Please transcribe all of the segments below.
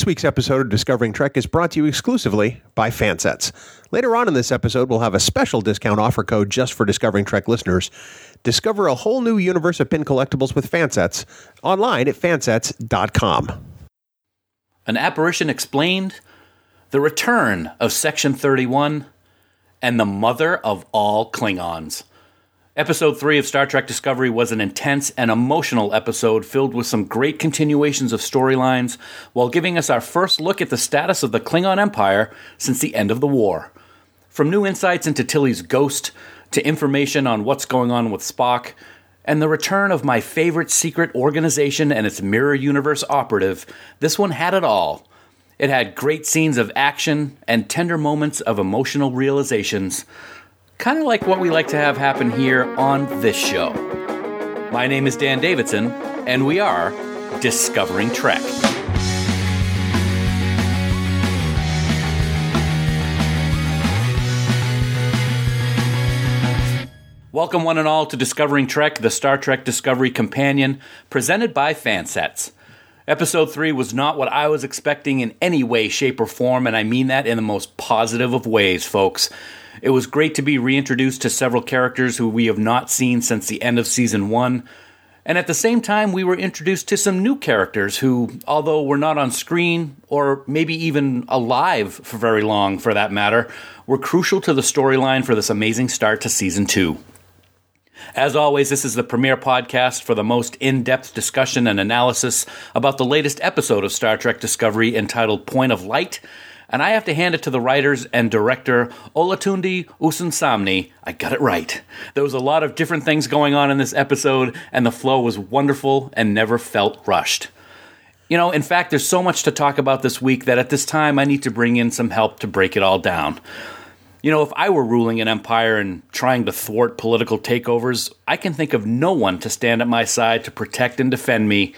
This week's episode of Discovering Trek is brought to you exclusively by Fansets. Later on in this episode, we'll have a special discount offer code just for Discovering Trek listeners. Discover a whole new universe of pin collectibles with Fansets online at fansets.com. An apparition explained, the return of Section 31, and the mother of all Klingons. Episode 3 of Star Trek Discovery was an intense and emotional episode filled with some great continuations of storylines while giving us our first look at the status of the Klingon Empire since the end of the war. From new insights into Tilly's ghost to information on what's going on with Spock, and the return of my favorite secret organization and its mirror universe operative, this one had it all. It had great scenes of action and tender moments of emotional realizations kind of like what we like to have happen here on this show. My name is Dan Davidson, and we are Discovering Trek. Welcome, one and all, to Discovering Trek, the Star Trek Discovery Companion, presented by Fansets. Episode 3 was not what I was expecting in any way, shape, or form, and I mean that in the most positive of ways, folks. It was great to be reintroduced to several characters who we have not seen since the end of season 1. And at the same time, we were introduced to some new characters who, although were not on screen, or maybe even alive for very long for that matter, were crucial to the storyline for this amazing start to season 2. As always, this is the premier podcast for the most in depth discussion and analysis about the latest episode of Star Trek Discovery entitled Point of Light. And I have to hand it to the writers and director Olatunde Osunsanmi. I got it right. There was a lot of different things going on in this episode, and the flow was wonderful and never felt rushed. You know, in fact, there's so much to talk about this week that at this time I need to bring in some help to break it all down. You know, if I were ruling an empire and trying to thwart political takeovers, I can think of no one to stand at my side to protect and defend me,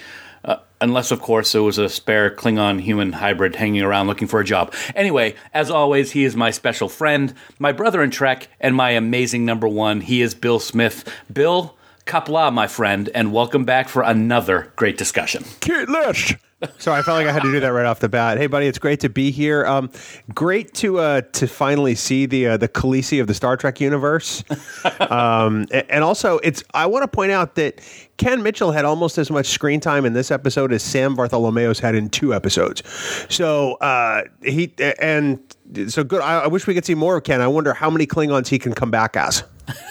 unless, of course, there was a spare Klingon human hybrid hanging around looking for a job. Anyway, as always, he is my special friend, my brother in Trek, and my amazing number one. He is Bill Smith. Bill, Qapla', my friend, and welcome back for another great discussion. Kate Lish. Sorry, I felt like I had to do that right off the bat. Hey, buddy, it's great to be here. Um, great to uh, to finally see the uh, the Khaleesi of the Star Trek universe. Um, and also, it's I want to point out that Ken Mitchell had almost as much screen time in this episode as Sam Vartholomeos had in two episodes. So uh, he and so good. I, I wish we could see more of Ken. I wonder how many Klingons he can come back as.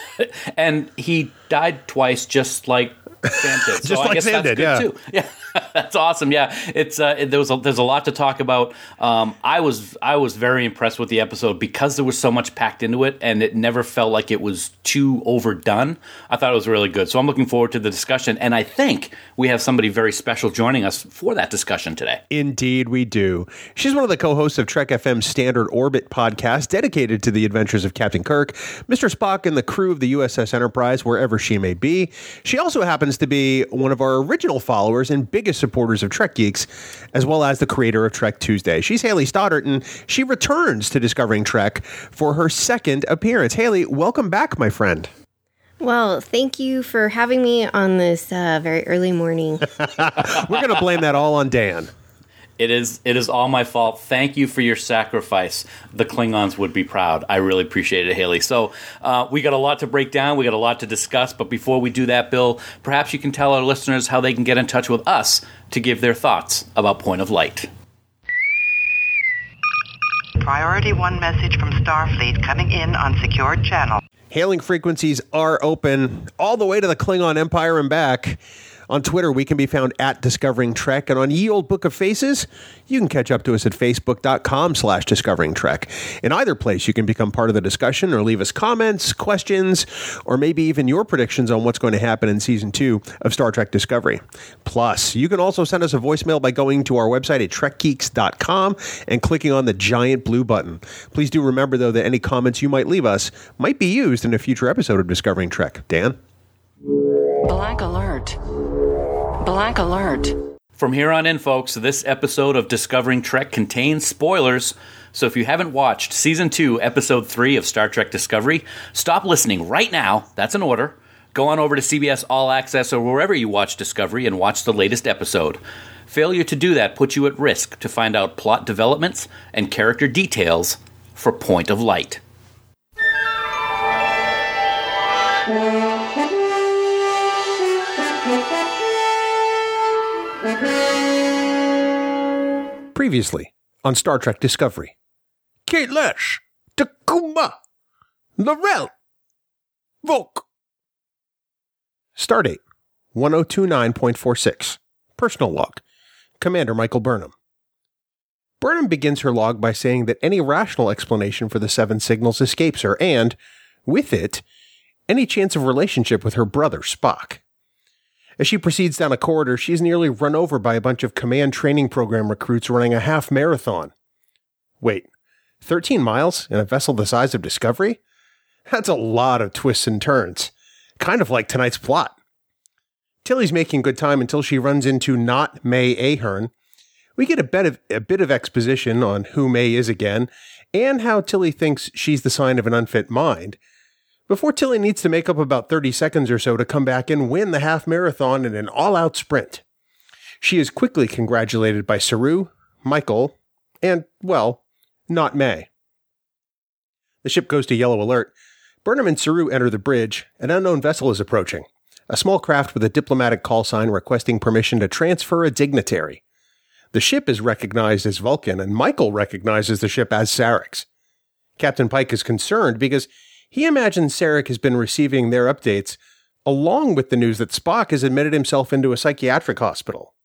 and he died twice, just like Sam did. So Just I like guess Sam that's did, good yeah. too. Yeah, that's awesome. Yeah, it's uh, it, there was a, there's a lot to talk about. Um, I was I was very impressed with the episode because there was so much packed into it, and it never felt like it was too overdone. I thought it was really good. So I'm looking forward to the discussion, and I think we have somebody very special joining us for that discussion today. Indeed, we do. She's one of the co hosts of Trek FM's Standard Orbit podcast, dedicated to the adventures of Captain Kirk, Mr. Spock, and the crew of the USS Enterprise, wherever she may be. She also happens to be one of our original followers and biggest supporters of Trek Geeks, as well as the creator of Trek Tuesday. She's Hayley Stoddart, and she returns to Discovering Trek for her second appearance. Hayley, welcome back, my friend. Well, thank you for having me on this uh, very early morning. We're going to blame that all on Dan. It is it is all my fault. Thank you for your sacrifice. The Klingons would be proud. I really appreciate it, Hayley. So uh, we got a lot to break down. We got a lot to discuss. But before we do that, Bill, perhaps you can tell our listeners how they can get in touch with us to give their thoughts about Point of Light. Priority 1 message from Starfleet coming in on secured channel. Hailing frequencies are open all the way to the Klingon Empire and back. On Twitter, we can be found at Discovering Trek, and on Ye Old Book of Faces, you can catch up to us at facebook.com slash Discovering Trek. In either place, you can become part of the discussion or leave us comments, questions, or maybe even your predictions on what's going to happen in season two of Star Trek Discovery. Plus, you can also send us a voicemail by going to our website at trekgeeks.com and clicking on the giant blue button. Please do remember, though, that any comments you might leave us might be used in a future episode of Discovering Trek. Dan? Black alert. Black alert. From here on in, folks, this episode of Discovering Trek contains spoilers. So if you haven't watched season two, episode three of Star Trek Discovery, stop listening right now. That's an order. Go on over to CBS All Access or wherever you watch Discovery and watch the latest episode. Failure to do that puts you at risk to find out plot developments and character details for Point of Light. Previously on Star Trek Discovery. Kate Lesh, T'Kuvma, L'Rell, Voq. Stardate 1029.46. Personal log. Commander Michael Burnham. Burnham begins her log by saying that any rational explanation for the seven signals escapes her, and, with it, any chance of relationship with her brother, Spock. As she proceeds down a corridor, she is nearly run over by a bunch of command training program recruits running a half marathon. Wait, 13 miles in a vessel the size of Discovery? That's a lot of twists and turns. Kind of like tonight's plot. Tilly's making good time until she runs into not May Ahern. We get a bit of a bit of exposition on who May is again, and how Tilly thinks she's the sign of an unfit mind. Before Tilly needs to make up about 30 seconds or so to come back and win the half marathon in an all out sprint. She is quickly congratulated by Saru, Michael, and, well, not May. The ship goes to yellow alert. Burnham and Saru enter the bridge. An unknown vessel is approaching. A small craft with a diplomatic call sign requesting permission to transfer a dignitary. The ship is recognized as Vulcan, and Michael recognizes the ship as Sarek. Captain Pike is concerned because he imagines Sarek has been receiving their updates along with the news that Spock has admitted himself into a psychiatric hospital.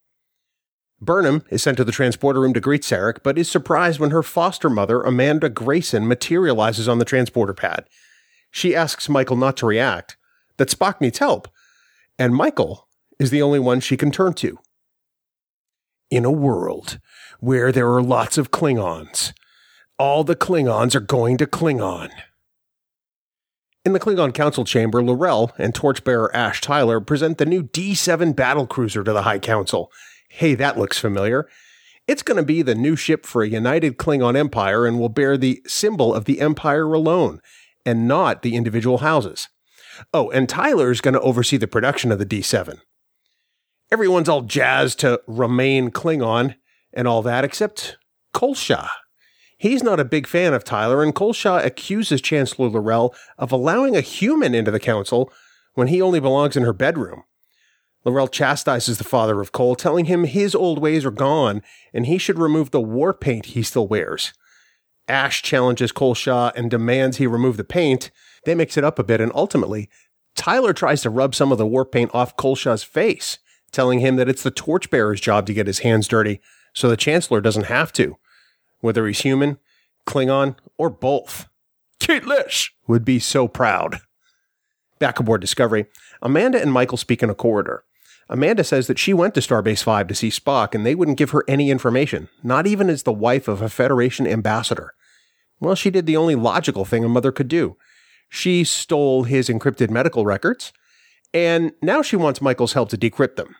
Burnham is sent to the transporter room to greet Sarek, but is surprised when her foster mother, Amanda Grayson, materializes on the transporter pad. She asks Michael not to react, that Spock needs help, and Michael is the only one she can turn to. In a world where there are lots of Klingons, all the Klingons are going to Klingon. In the Klingon Council chamber, L'Rell and torchbearer Ash Tyler present the new D7 battlecruiser to the High Council. Hey, that looks familiar. It's going to be the new ship for a united Klingon Empire and will bear the symbol of the Empire alone, and not the individual houses. Oh, and Tyler's going to oversee the production of the D7. Everyone's all jazzed to remain Klingon and all that, except Kolsha. He's not a big fan of Tyler, and Kolsha accuses Chancellor L'Rell of allowing a human into the council when he only belongs in her bedroom. L'Rell chastises the father of Cole, telling him his old ways are gone and he should remove the war paint he still wears. Ash challenges Kolsha and demands he remove the paint. They mix it up a bit, and ultimately, Tyler tries to rub some of the war paint off Kolsha's face, telling him that it's the torchbearer's job to get his hands dirty, so the Chancellor doesn't have to whether he's human, Klingon, or both. Kahless would be so proud. Back aboard Discovery, Amanda and Michael speak in a corridor. Amanda says that she went to Starbase 5 to see Spock and they wouldn't give her any information, not even as the wife of a Federation ambassador. Well, she did the only logical thing a mother could do. She stole his encrypted medical records, and now she wants Michael's help to decrypt them.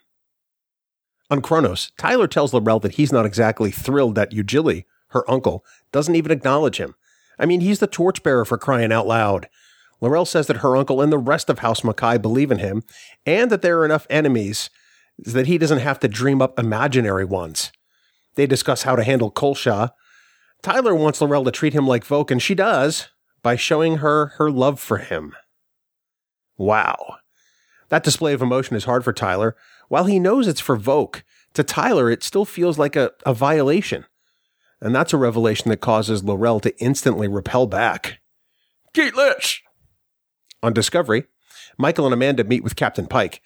On Kronos, Tyler tells L'Rell that he's not exactly thrilled that Ujili, her uncle, doesn't even acknowledge him. I mean, he's the torchbearer for crying out loud. L'Rell says that her uncle and the rest of House Mo'Kai believe in him, and that there are enough enemies that he doesn't have to dream up imaginary ones. They discuss how to handle Kolsha. Tyler wants L'Rell to treat him like Voq, and she does by showing her her love for him. Wow. That display of emotion is hard for Tyler. While he knows it's for Voq, to Tyler it still feels like a, a violation. And that's a revelation that causes L'Rell to instantly repel back. Kahless! On Discovery, Michael and Amanda meet with Captain Pike.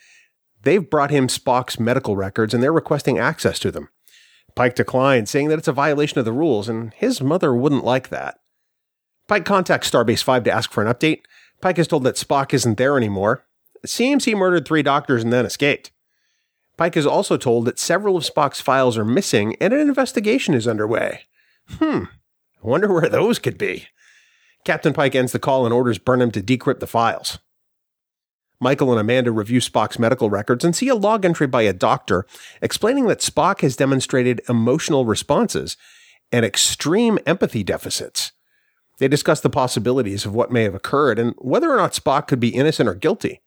They've brought him Spock's medical records and they're requesting access to them. Pike declines, saying that it's a violation of the rules, and his mother wouldn't like that. Pike contacts Starbase 5 to ask for an update. Pike is told that Spock isn't there anymore. It seems he murdered three doctors and then escaped. Pike is also told that several of Spock's files are missing and an investigation is underway. Hmm, I wonder where those could be. Captain Pike ends the call and orders Burnham to decrypt the files. Michael and Amanda review Spock's medical records and see a log entry by a doctor explaining that Spock has demonstrated emotional responses and extreme empathy deficits. They discuss the possibilities of what may have occurred and whether or not Spock could be innocent or guilty.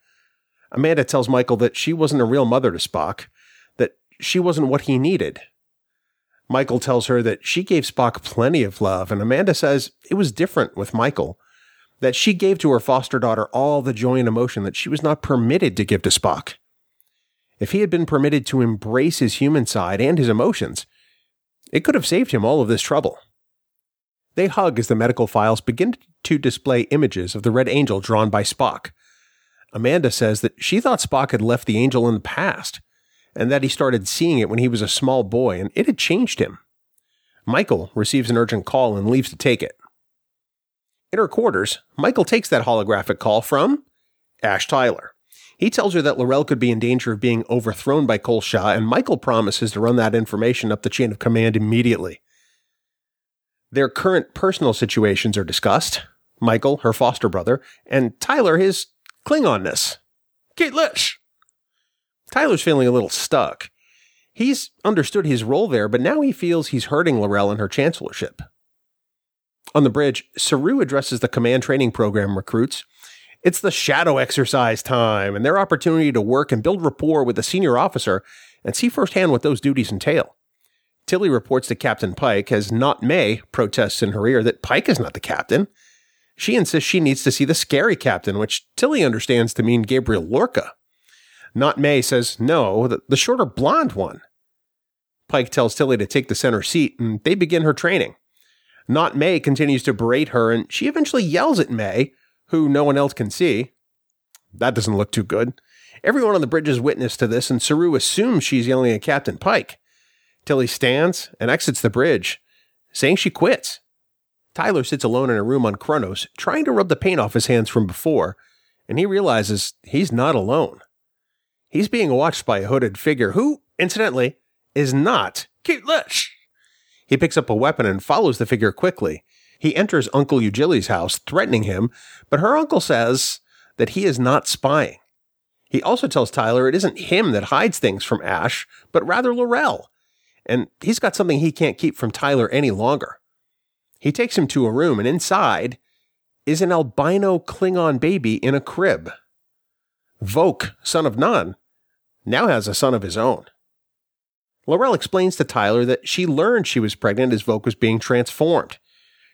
Amanda tells Michael that she wasn't a real mother to Spock, that she wasn't what he needed. Michael tells her that she gave Spock plenty of love, and Amanda says it was different with Michael, that she gave to her foster daughter all the joy and emotion that she was not permitted to give to Spock. If he had been permitted to embrace his human side and his emotions, it could have saved him all of this trouble. They hug as the medical files begin to display images of the Red Angel drawn by Spock. Amanda says that she thought Spock had left the angel in the past, and that he started seeing it when he was a small boy, and it had changed him. Michael receives an urgent call and leaves to take it. In her quarters, Michael takes that holographic call from Ash Tyler. He tells her that L'Rell could be in danger of being overthrown by Kol Sha, and Michael promises to run that information up the chain of command immediately. Their current personal situations are discussed. Michael, her foster brother, and Tyler, his Klingonness. Kahless! Tyler's feeling a little stuck. He's understood his role there, but now he feels he's hurting L'Rell and her chancellorship. On the bridge, Saru addresses the command training program recruits. It's the shadow exercise time and their opportunity to work and build rapport with a senior officer and see firsthand what those duties entail. Tilly reports to Captain Pike as Not May protests in her ear that Pike is not the captain. She insists she needs to see the scary captain, which Tilly understands to mean Gabriel Lorca. Not May says no, the, the shorter blonde one. Pike tells Tilly to take the center seat, and they begin her training. Not May continues to berate her, and she eventually yells at May, who no one else can see. That doesn't look too good. Everyone on the bridge is witness to this, and Saru assumes she's yelling at Captain Pike. Tilly stands and exits the bridge, saying she quits. Tyler sits alone in a room on Kronos, trying to rub the paint off his hands from before, and he realizes he's not alone. He's being watched by a hooded figure who, incidentally, is not Kahless. He picks up a weapon and follows the figure quickly. He enters Uncle Ujili's house, threatening him, but her uncle says that he is not spying. He also tells Tyler it isn't him that hides things from Ash, but rather L'Rell, and he's got something he can't keep from Tyler any longer. He takes him to a room, and inside is an albino Klingon baby in a crib. Voq, son of Nan, now has a son of his own. L'Rell explains to Tyler that she learned she was pregnant as Voq was being transformed.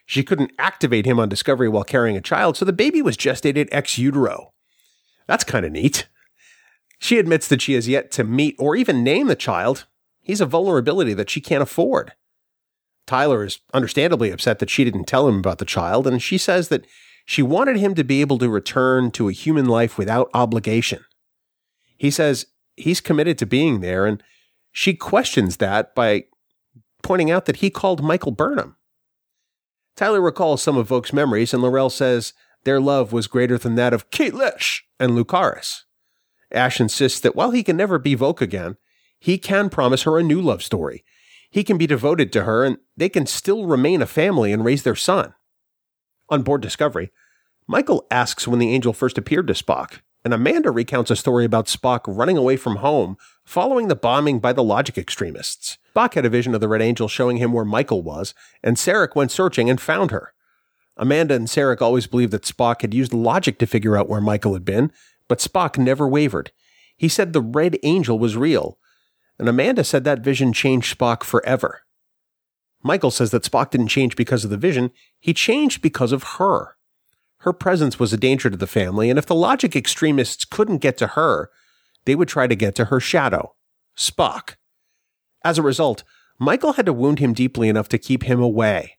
She couldn't activate him on Discovery while carrying a child, so the baby was gestated ex utero. That's kind of neat. She admits that she has yet to meet or even name the child. He's a vulnerability that she can't afford. Tyler is understandably upset that she didn't tell him about the child, and she says that she wanted him to be able to return to a human life without obligation. He says he's committed to being there, and she questions that by pointing out that he called Michael Burnham. Tyler recalls some of Voq's memories, and L'Rell says their love was greater than that of Kahless and Lucaris. Ash insists that while he can never be Voq again, he can promise her a new love story. He can be devoted to her, and they can still remain a family and raise their son. On board Discovery, Michael asks when the angel first appeared to Spock, and Amanda recounts a story about Spock running away from home following the bombing by the logic extremists. Spock had a vision of the Red Angel showing him where Michael was, and Sarek went searching and found her. Amanda and Sarek always believed that Spock had used logic to figure out where Michael had been, but Spock never wavered. He said the Red Angel was real, and Amanda said that vision changed Spock forever. Michael says that Spock didn't change because of the vision, he changed because of her. Her presence was a danger to the family, and if the logic extremists couldn't get to her, they would try to get to her shadow, Spock. As a result, Michael had to wound him deeply enough to keep him away.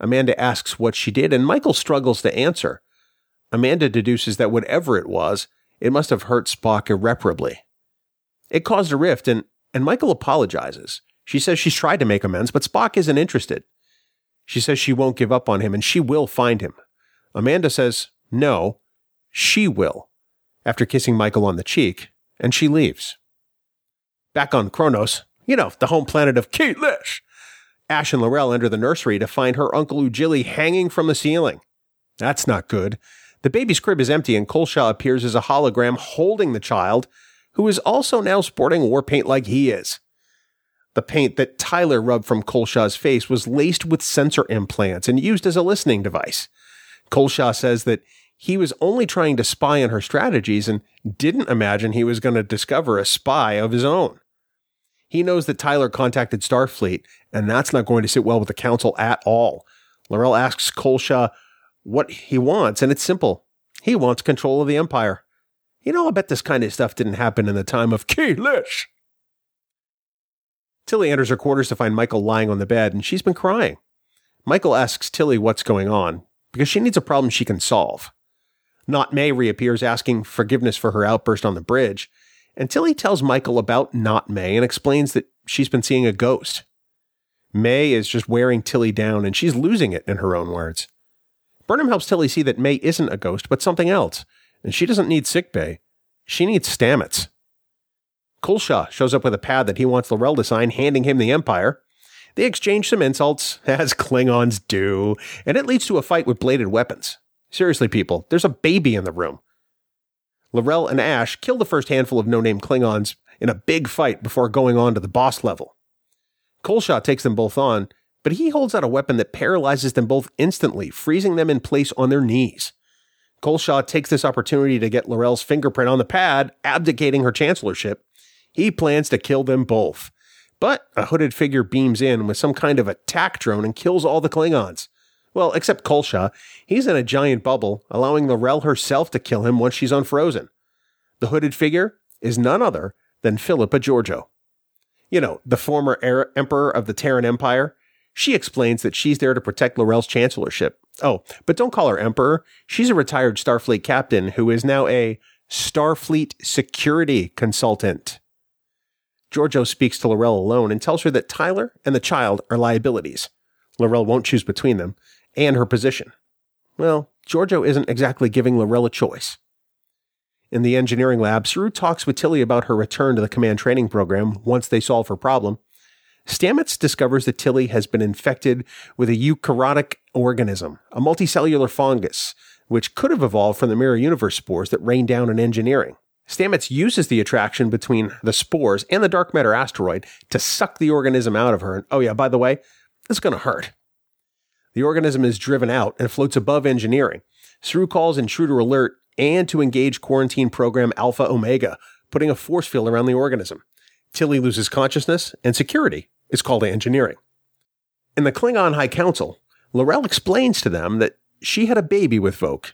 Amanda asks what she did, and Michael struggles to answer. Amanda deduces that whatever it was, it must have hurt Spock irreparably. It caused a rift, and, and Michael apologizes. She says she's tried to make amends, but Spock isn't interested. She says she won't give up on him and she will find him. Amanda says, no, she will, after kissing Michael on the cheek, and she leaves. Back on Kronos, you know, the home planet of Kahless, Ash and L'Rell enter the nursery to find her Uncle Ujili hanging from the ceiling. That's not good. The baby's crib is empty, and Kol Sha appears as a hologram holding the child, who is also now sporting war paint like he is. The paint that Tyler rubbed from Kolsha's face was laced with sensor implants and used as a listening device. Kolsha says that he was only trying to spy on her strategies and didn't imagine he was going to discover a spy of his own. He knows that Tyler contacted Starfleet, and that's not going to sit well with the Council at all. L'Rell asks Kolsha what he wants, and it's simple. He wants control of the Empire. You know, I bet this kind of stuff didn't happen in the time of Kahless. Tilly enters her quarters to find Michael lying on the bed, and she's been crying. Michael asks Tilly what's going on, because she needs a problem she can solve. Not May reappears asking forgiveness for her outburst on the bridge, and Tilly tells Michael about Not May and explains that she's been seeing a ghost. May is just wearing Tilly down, and she's losing it, in her own words. Burnham helps Tilly see that May isn't a ghost, but something else, and she doesn't need sickbay. She needs Stamets. Kol Sha shows up with a pad that he wants L'Rell to sign, handing him the Empire. They exchange some insults, as Klingons do, and it leads to a fight with bladed weapons. Seriously, people, there's a baby in the room. L'Rell and Ash kill the first handful of no name Klingons in a big fight before going on to the boss level. Kol Sha takes them both on, but he holds out a weapon that paralyzes them both instantly, freezing them in place on their knees. Kol Sha takes this opportunity to get L'Rell's fingerprint on the pad, abdicating her chancellorship. He plans to kill them both. But a hooded figure beams in with some kind of attack drone and kills all the Klingons. Well, except Kolsha. He's in a giant bubble, allowing L'Rell herself to kill him once she's unfrozen. The hooded figure is none other than Philippa Georgiou. You know, the former er- emperor of the Terran Empire. She explains that she's there to protect L'Rell's chancellorship. Oh, but don't call her emperor. She's a retired Starfleet captain who is now a Starfleet security consultant. Georgiou speaks to L'Rell alone and tells her that Tyler and the child are liabilities. L'Rell won't choose between them, and her position. Well, Georgiou isn't exactly giving L'Rell a choice. In the engineering lab, Saru talks with Tilly about her return to the command training program once they solve her problem. Stamets discovers that Tilly has been infected with a eukaryotic organism, a multicellular fungus, which could have evolved from the mirror universe spores that rained down in engineering. Stamets uses the attraction between the spores and the dark matter asteroid to suck the organism out of her. And oh, yeah, by the way, it's going to hurt. The organism is driven out and floats above engineering. Saru calls Intruder Alert and to engage quarantine program Alpha Omega, putting a force field around the organism. Tilly loses consciousness, and security is called engineering. In the Klingon High Council, L'Rell explains to them that she had a baby with Voq,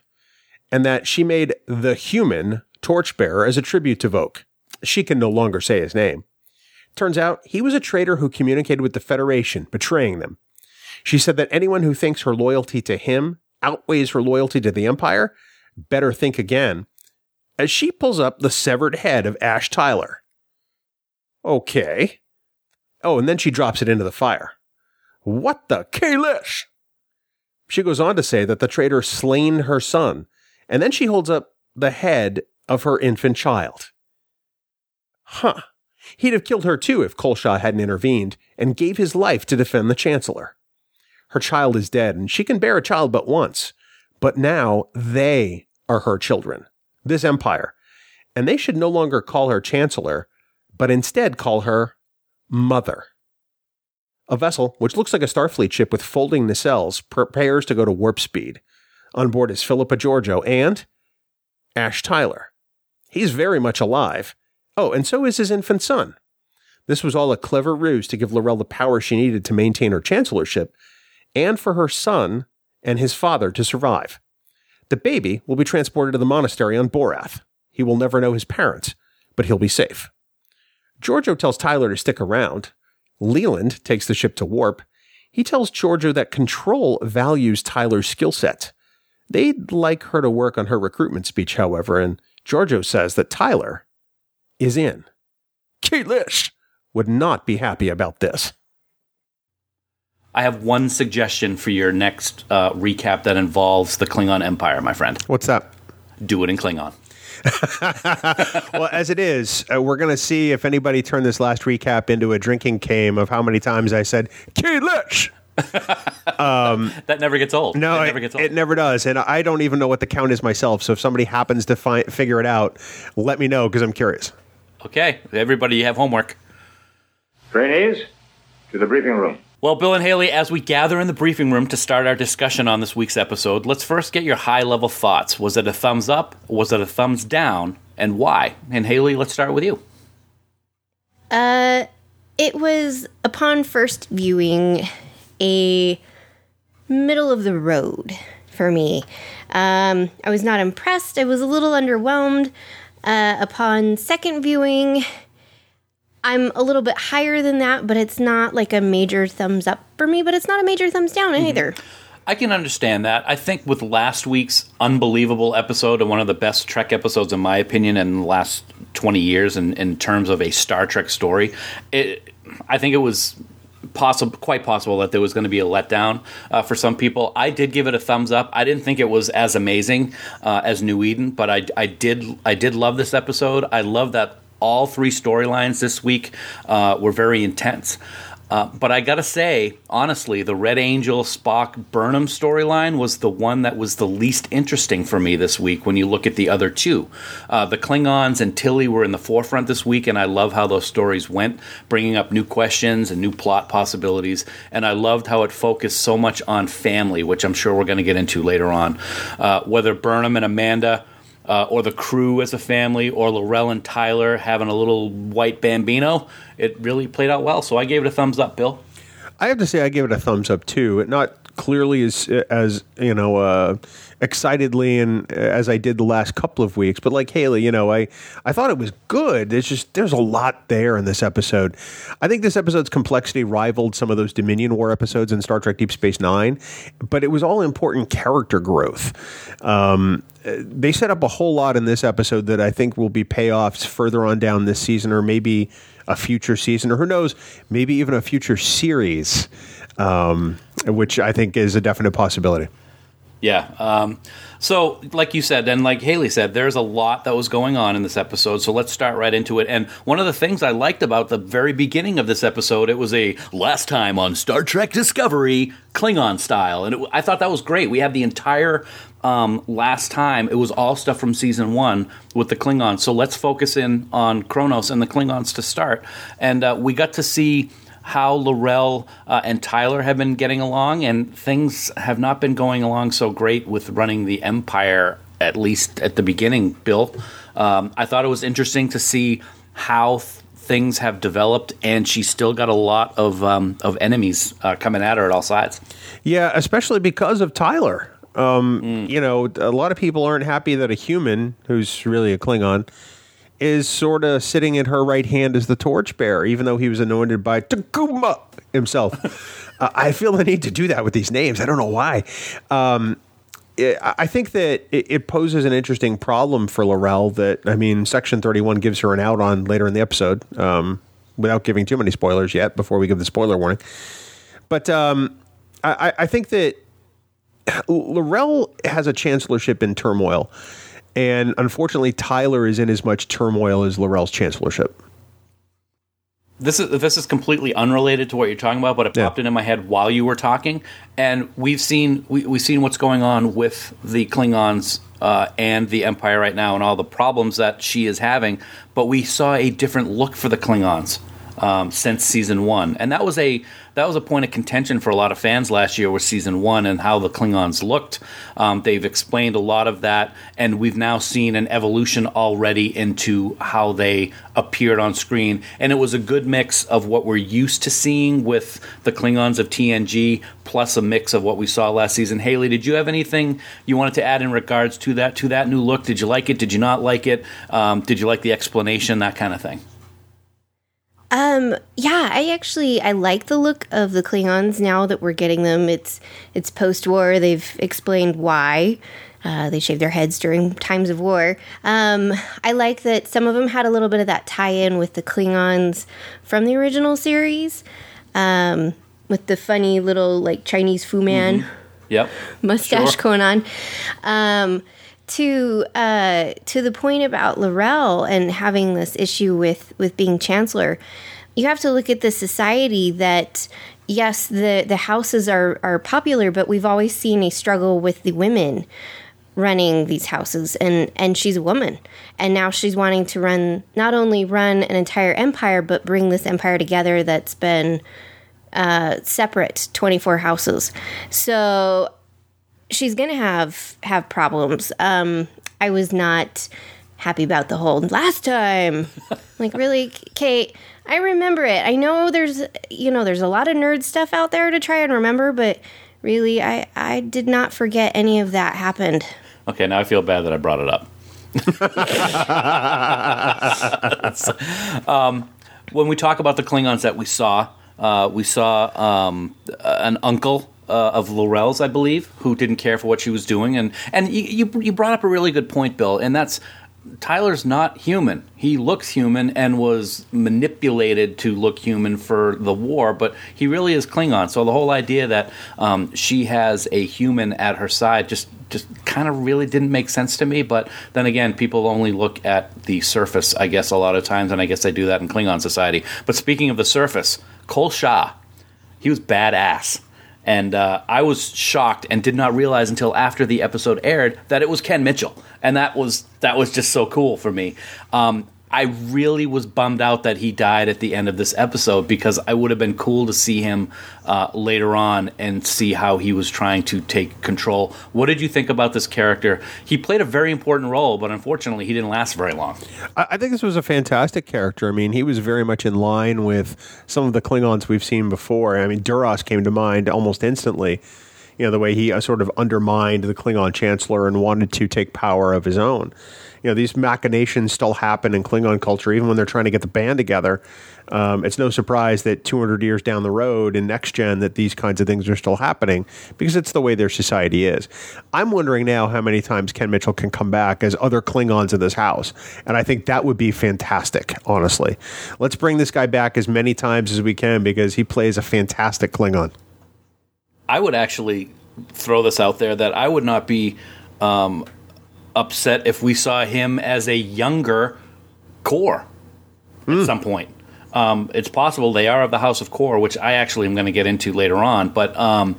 and that she made the human torchbearer as a tribute to Voq. She can no longer say his name. Turns out he was a traitor who communicated with the Federation, betraying them. She said that anyone who thinks her loyalty to him outweighs her loyalty to the Empire better think again as she pulls up the severed head of Ash Tyler. Okay. Oh, and then she drops it into the fire. What the Kahless? She goes on to say that the traitor slain her son, and then she holds up the head of her infant child. Huh. He'd have killed her too if Kol Sha hadn't intervened and gave his life to defend the Chancellor. Her child is dead, and she can bear a child but once. But now they are her children, this empire. And they should no longer call her Chancellor, but instead call her Mother. A vessel, which looks like a Starfleet ship with folding nacelles, prepares to go to warp speed. On board is Philippa Georgiou and Ash Tyler. He's very much alive. Oh, and so is his infant son. This was all a clever ruse to give L'Rell the power she needed to maintain her chancellorship and for her son and his father to survive. The baby will be transported to the monastery on Boreth. He will never know his parents, but he'll be safe. Georgiou tells Tyler to stick around. Leland takes the ship to warp. He tells Georgiou that Control values Tyler's skill set. They'd like her to work on her recruitment speech, however, and Georgiou says that Tyler is in. Kahless would not be happy about this. I have one suggestion for your next uh, recap that involves the Klingon Empire, my friend. What's that? Do it in Klingon. well, as it is, uh, we're going to see if anybody turned this last recap into a drinking game of how many times I said Kahless. um, that never gets old. No, it never, it, it never does, and I don't even know what the count is myself. So if somebody happens to find figure it out, let me know because I'm curious. Okay, everybody, you have homework. Trainees, to the briefing room. Well, Bill and Hayley, as we gather in the briefing room to start our discussion on this week's episode, let's first get your high level thoughts. Was it a thumbs up? Was it a thumbs down? And why? And Hayley, let's start with you. Uh, it was upon first viewing a middle of the road for me. Um, I was not impressed. I was a little underwhelmed. Uh, upon second viewing, I'm a little bit higher than that, but it's not like a major thumbs up for me, but it's not a major thumbs down either. I can understand that. I think with last week's unbelievable episode and one of the best Trek episodes, in my opinion, in the last 20 years in, in terms of a Star Trek story, it, I think it was possible, quite possible that there was going to be a letdown uh, for some people. I did give it a thumbs up. I didn't think it was as amazing uh, as New Eden, but I, I did I did love this episode. I love that all three storylines this week uh, were very intense. Uh, but I gotta say, honestly, the Red Angel Spock Burnham storyline was the one that was the least interesting for me this week when you look at the other two. Uh, the Klingons and Tilly were in the forefront this week, and I love how those stories went, bringing up new questions and new plot possibilities. And I loved how it focused so much on family, which I'm sure we're to get into later on. Uh, whether Burnham and Amanda uh, or the crew as a family, or L'Rell and Tyler having a little white bambino. It really played out well, so I gave it a thumbs up, Bill. I have to say, I gave it a thumbs up too. Not clearly as as you know uh, excitedly and as I did the last couple of weeks, but like Hayley, you know, I I thought it was good. There's just there's a lot there in this episode. I think this episode's complexity rivaled some of those Dominion War episodes in Star Trek Deep Space Nine, but it was all important character growth. Um, they set up a whole lot in this episode that I think will be payoffs further on down this season, or maybe a future season, or who knows, maybe even a future series, um, which I think is a definite possibility. Yeah. Um, so, like you said, and like Hayley said, there's a lot that was going on in this episode. So let's start right into it. And one of the things I liked about the very beginning of this episode, it was a last time on Star Trek Discovery Klingon style, and it, I thought that was great. We had the entire um, last time. It was all stuff from season one with the Klingons. So let's focus in on Kronos and the Klingons to start. And uh, we got to see how L'Rell uh, and Tyler have been getting along, and things have not been going along so great with running the Empire, at least at the beginning, Bill. Um, I thought it was interesting to see how th- things have developed, and she's still got a lot of, um, of enemies uh, coming at her at all sides. Yeah, especially because of Tyler. Um, mm. You know, a lot of people aren't happy that a human, who's really a Klingon, is sort of sitting in her right hand as the torchbearer, even though he was anointed by T'Kuvma himself. uh, I feel the need to do that with these names. I don't know why. Um, I think that it, poses an interesting problem for L'Rell. That I mean, Section Thirty One gives her an out on later in the episode, um, without giving too many spoilers yet. Before we give the spoiler warning, but um, I, I think that L'Rell has a chancellorship in turmoil and unfortunately, Tyler is in as much turmoil as L'Rell's chancellorship. This is this is completely unrelated to what you're talking about, but it popped yeah. into my head while you were talking. And we've seen we, we've seen what's going on with the Klingons uh, and the Empire right now, and all the problems that she is having. But we saw a different look for the Klingons um, since season one, and that was a that was a point of contention for a lot of fans last year with season one and how the Klingons looked. Um, they've explained a lot of that, and we've now seen an evolution already into how they appeared on screen, and it was a good mix of what we're used to seeing with the Klingons of TNG, plus a mix of what we saw last season. Hayley, did you have anything you wanted to add in regards to that to that new look? Did you like it? Did you not like it? Um, did you like the explanation? That kind of thing. Um, yeah, I actually I like the look of the Klingons now that we're getting them. It's it's post-war. They've explained why. Uh, they shave their heads during times of war. Um, I like that some of them had a little bit of that tie-in with the Klingons from the original series, um, with the funny little like Chinese Fu Man, mm-hmm. yep, mustache sure. going on. Um, to uh, to the point about L'Rell and having this issue with with being chancellor, you have to look at the society that yes, the the houses are are popular, but we've always seen a struggle with the women running these houses and and she's a woman. And now she's wanting to run not only run an entire empire but bring this empire together that's been uh, separate 24 houses. So she's gonna have have problems. Um, I was not happy about the whole last time. like, really, Kate? I remember it. I know there's, you know, there's a lot of nerd stuff out there to try and remember, but really, I, I did not forget any of that happened. Okay, now I feel bad that I brought it up. um, when we talk about the Klingons that we saw, uh, we saw um, an uncle uh, of L'Rell's, I believe, who didn't care for what she was doing, and and you you brought up a really good point, Bill, and that's Tyler's not human. He looks human and was manipulated to look human for the war, but he really is Klingon. So the whole idea that um, she has a human at her side just just kind of really didn't make sense to me. But then again, people only look at the surface, I guess, a lot of times, and I guess they do that in Klingon society. But speaking of the surface, Kol Sha, he was badass. And uh, I was shocked and did not realize until after the episode aired that it was Ken Mitchell, and that was that was just so cool for me. Um, I really was bummed out that he died at the end of this episode because I would have been cool to see him uh, later on and see how he was trying to take control. What did you think about this character? He played a very important role, but unfortunately, he didn't last very long. I, I think this was a fantastic character. I mean, he was very much in line with some of the Klingons we've seen before. I mean, Duras came to mind almost instantly. You know, the way he uh, sort of undermined the Klingon chancellor and wanted to take power of his own you know these machinations still happen in Klingon culture, even when they're trying to get the band together. Um, it's no surprise that 200 years down the road in next gen that these kinds of things are still happening because it's the way their society is. I'm wondering now how many times Ken Mitchell can come back as other Klingons in this house, and I think that would be fantastic. Honestly, let's bring this guy back as many times as we can because he plays a fantastic Klingon. I would actually throw this out there that I would not be um, upset if we saw him as a younger Kor mm. at some point. Um, it's possible they are of the House of Kor, which I actually am going to get into later on. But um,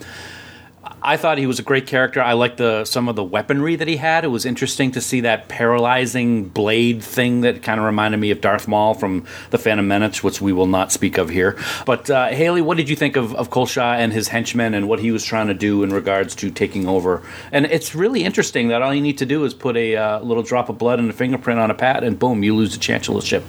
I thought he was a great character. I liked the some of the weaponry that he had. It was interesting to see that paralyzing blade thing that kind of reminded me of Darth Maul from the Phantom Menace, which we will not speak of here. But uh, Hayley, what did you think of, of Kol Sha and his henchmen and what he was trying to do in regards to taking over? And it's really interesting that all you need to do is put a uh, little drop of blood and a fingerprint on a pad, and boom, you lose the chancellorship.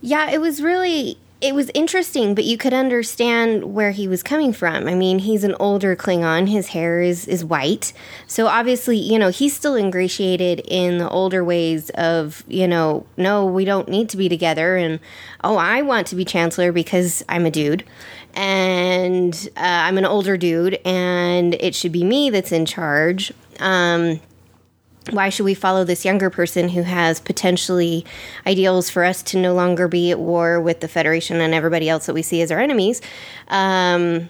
Yeah, it was really it was interesting, but you could understand where he was coming from. I mean, he's an older Klingon. His hair is, is white. So obviously, you know, he's still ingratiated in the older ways of, you know, no, we don't need to be together. And, oh, I want to be Chancellor because I'm a dude. And uh, I'm an older dude, and it should be me that's in charge. Um, why should we follow this younger person who has potentially ideals for us to no longer be at war with the Federation and everybody else that we see as our enemies? Um,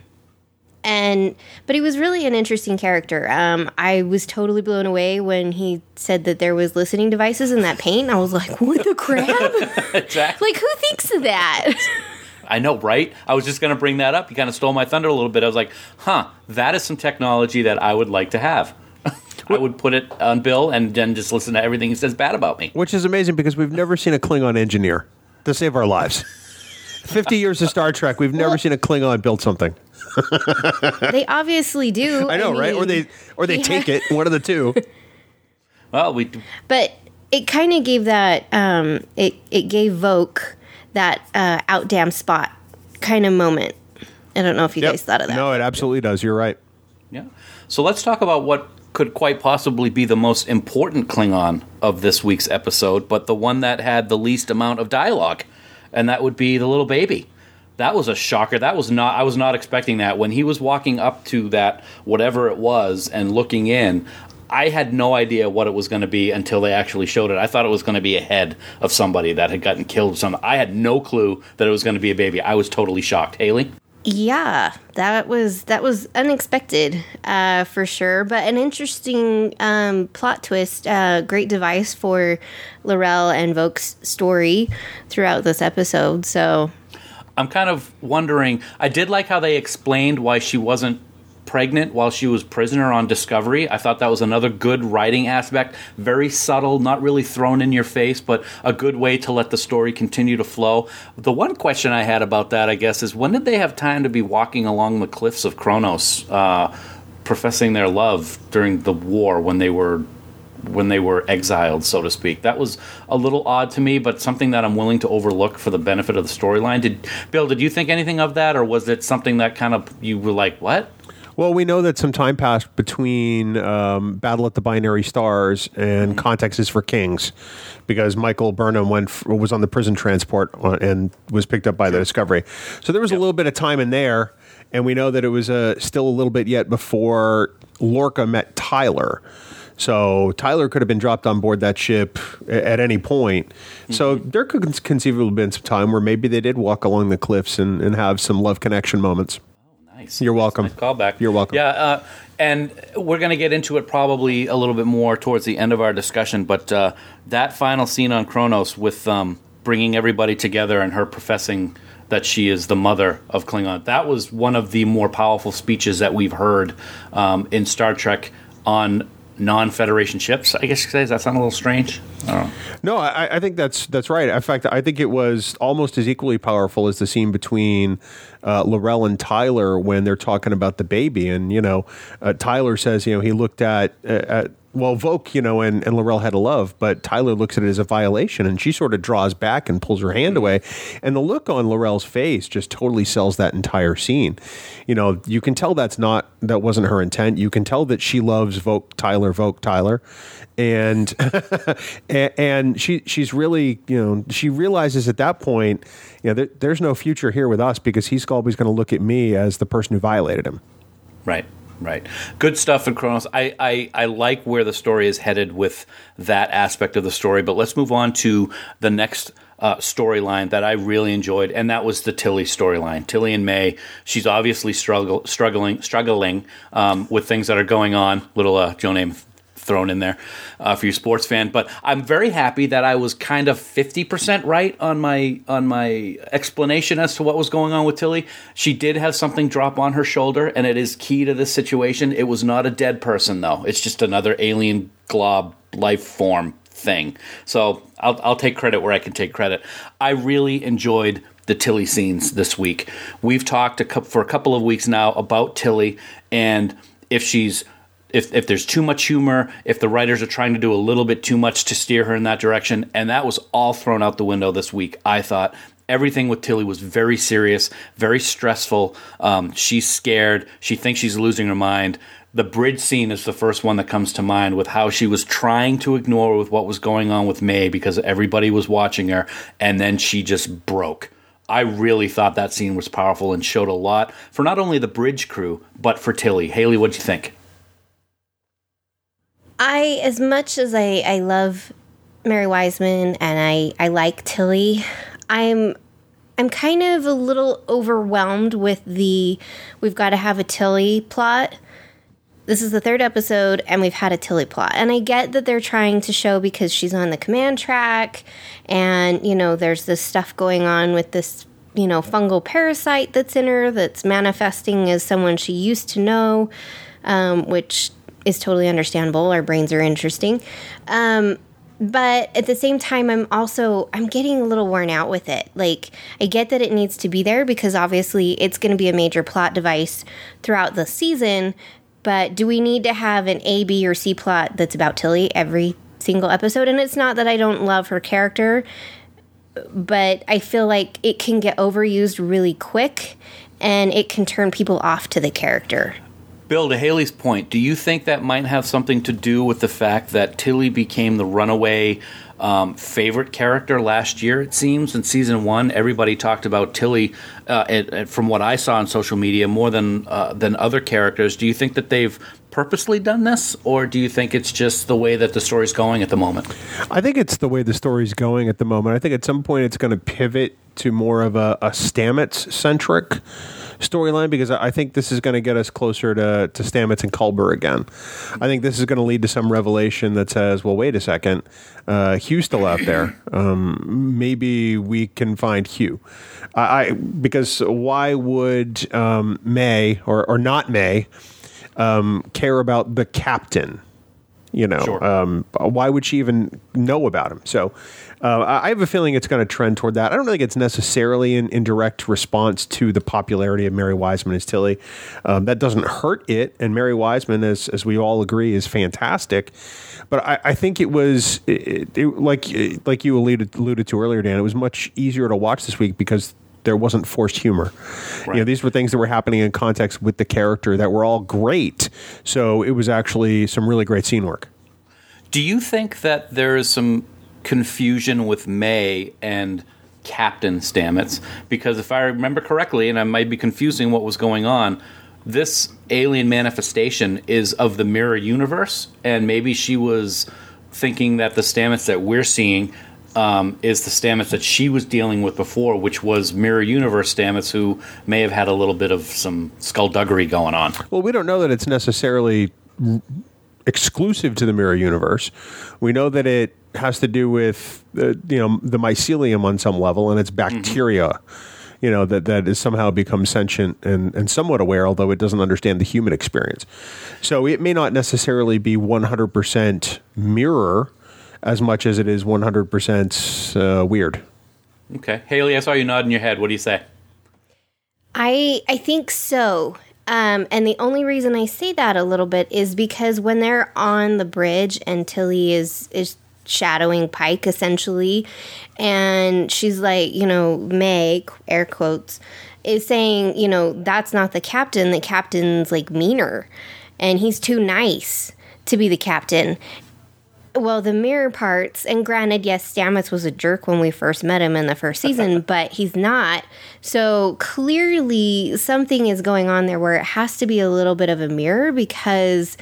and but he was really an interesting character. Um, I was totally blown away when he said that there was listening devices in that paint. I was like, "What the crap?" exactly. Like, who thinks of that? I know, right? I was just going to bring that up. You kind of stole my thunder a little bit. I was like, "Huh, that is some technology that I would like to have." I would put it on Bill and then just listen to everything he says bad about me. Which is amazing because we've never seen a Klingon engineer to save our lives. 50 years of Star Trek, we've never seen a Klingon build something. they obviously do. I know, I right? Or they or they yeah. take it, one of the two. Well, we But it kind of gave that um it it gave Voq that uh out damn spot kind of moment. I don't know if you yep. guys thought of that. No, it absolutely does. You're right. Yeah. So let's talk about what could quite possibly be the most important Klingon of this week's episode, but the one that had the least amount of dialogue, and that would be the little baby. That was a shocker. That was not. I was not expecting that. When he was walking up to that whatever it was and looking in, I had no idea what it was going to be until they actually showed it. I thought it was going to be a head of somebody that had gotten killed. Some I had no clue that it was going to be a baby. I was totally shocked. Hayley. Yeah, that was that was unexpected uh, for sure, but an interesting um, plot twist. Uh, great device for L'Rell and Voq's story throughout this episode. So, I'm kind of wondering. I did like how they explained why she wasn't pregnant while she was prisoner on Discovery. I thought that was another good writing aspect. Very subtle, not really thrown in your face, but a good way to let the story continue to flow. The one question I had about that, I guess, is when did they have time to be walking along the cliffs of Kronos, uh, professing their love during the war when they were when they were exiled, so to speak. That was a little odd to me, but something that I'm willing to overlook for the benefit of the storyline. Did Bill? Did you think anything of that, or was it something that kind of you were like, what? Well, we know that some time passed between um, Battle at the Binary Stars and Context is for Kings, because Michael Burnham went f- was on the prison transport on, and was picked up by the Discovery. So there was a little bit of time in there, and we know that it was uh, still a little bit yet before Lorca met Tyler. So Tyler could have been dropped on board that ship a- at any point. So there could con- conceivably have been some time where maybe they did walk along the cliffs and, and have some love connection moments. Nice. You're welcome. Nice callback. You're welcome. Yeah, uh, and we're going to get into it probably a little bit more towards the end of our discussion. But uh, that final scene on Kronos with um, bringing everybody together and her professing that she is the mother of Klingon, that was one of the more powerful speeches that we've heard um, in Star Trek on non-Federation ships. I guess. Does that sound a little strange? I. No, I, I think that's that's right. In fact, I think it was almost as equally powerful as the scene between uh, L'Rell and Tyler when they're talking about the baby. And you know, uh, Tyler says, you know, he looked at uh, at well, Voq, you know, and, and L'Rell had a love, but Tyler looks at it as a violation, and she sort of draws back and pulls her hand mm-hmm. away, and the look on L'Rell's face just totally sells that entire scene. You know, you can tell that's not that wasn't her intent. You can tell that she loves Voq Tyler, Voq Tyler, and and, and she she's really you know she realizes at that point, you know, there, there's no future here with us because he's always going to look at me as the person who violated him. Right, right. Good stuff in Kronos. I, I, I like where the story is headed with that aspect of the story, but let's move on to the next uh, storyline that I really enjoyed, and that was the Tilly storyline. Tilly and May. She's obviously struggle, struggling, struggling um, with things that are going on. Little uh, Joe name thrown in there uh, for you sports fan. But I'm very happy that I was kind of 50% right on my on my explanation as to what was going on with Tilly. She did have something drop on her shoulder, and it is key to this situation. It was not a dead person though. It's just another alien glob life form thing. So I'll, I'll take credit where I can take credit. I really enjoyed the Tilly scenes this week. We've talked a cou- for a couple of weeks now about Tilly and if she's if, if there's too much humor, if the writers are trying to do a little bit too much to steer her in that direction, and that was all thrown out the window this week. I thought everything with Tilly was very serious, very stressful. Um, she's scared. She thinks she's losing her mind. The bridge scene is the first one that comes to mind with how she was trying to ignore with what was going on with May because everybody was watching her, and then she just broke. I really thought that scene was powerful and showed a lot for not only the bridge crew but for Tilly. Hayley, what'd you think? I, as much as I, I love Mary Wiseman and I, I like Tilly, I'm I'm kind of a little overwhelmed with the we've got to have a Tilly plot. This is the third episode, and we've had a Tilly plot. And I get that they're trying to show because she's on the command track, and you know, there's this stuff going on with this, you know, fungal parasite that's in her that's manifesting as someone she used to know, um, which is totally understandable. Our brains are interesting. Um, but at the same time i'm also i'm getting a little worn out with it like i get that it needs to be there because obviously it's going to be a major plot device throughout the season but do we need to have an a b or c plot that's about tilly every single episode and it's not that i don't love her character but i feel like it can get overused really quick and it can turn people off to the character Bill, to Hayley's point, do you think that might have something to do with the fact that Tilly became the runaway um, favorite character last year? It seems in season one, everybody talked about Tilly. Uh, from what I saw on social media, more than uh, than other characters. Do you think that they've purposely done this, or do you think it's just the way that the story's going at the moment? I think it's the way the story's going at the moment. I think at some point it's going to pivot to more of a, a Stamets centric storyline because I think this is going to get us closer to, to Stamets and Culber again. I think this is going to lead to some revelation that says, well, wait a second, uh, Hugh's still out there. Um, maybe we can find Hugh. I, I because why would um, May or, or not May um, care about the captain? You know, Sure. um, why would she even know about him? So uh, I I have a feeling it's going to trend toward that. I don't think it's necessarily in, in direct response to the popularity of Mary Wiseman as Tilly. Um, that doesn't hurt it, and Mary Wiseman, as as we all agree, is fantastic. But I, I think it was it, it, like like you alluded alluded to earlier, Dan. It was much easier to watch this week because there wasn't forced humor. You know, these were things that were happening in context with the character that were all great. So it was actually some really great scene work. Do you think that there is some confusion with May and Captain Stamets? Because if I remember correctly, and I might be confusing what was going on, this alien manifestation is of the mirror universe, and maybe she was thinking that the Stamets that we're seeing um, is the Stamets that she was dealing with before, which was mirror universe Stamets, who may have had a little bit of some skullduggery going on. Well, we don't know that it's necessarily exclusive to the mirror universe. We know that it has to do with uh, you know the mycelium on some level, and it's bacteria. You know that that has somehow become sentient and, and somewhat aware, although it doesn't understand the human experience. So it may not necessarily be one hundred percent mirror as much as it is one hundred percent uh, weird. Okay, Hayley, I saw you nodding your head. What do you say? I I think so. Um, and the only reason I say that a little bit is because when they're on the bridge and Tilly is is shadowing Pike essentially, and she's like, you know, Meg, air quotes, is saying, you know, that's not the captain. The captain's like meaner, and he's too nice to be the captain. Well, the mirror parts, and granted, yes, Stamets was a jerk when we first met him in the first season, but he's not. So clearly, something is going on there where it has to be a little bit of a mirror because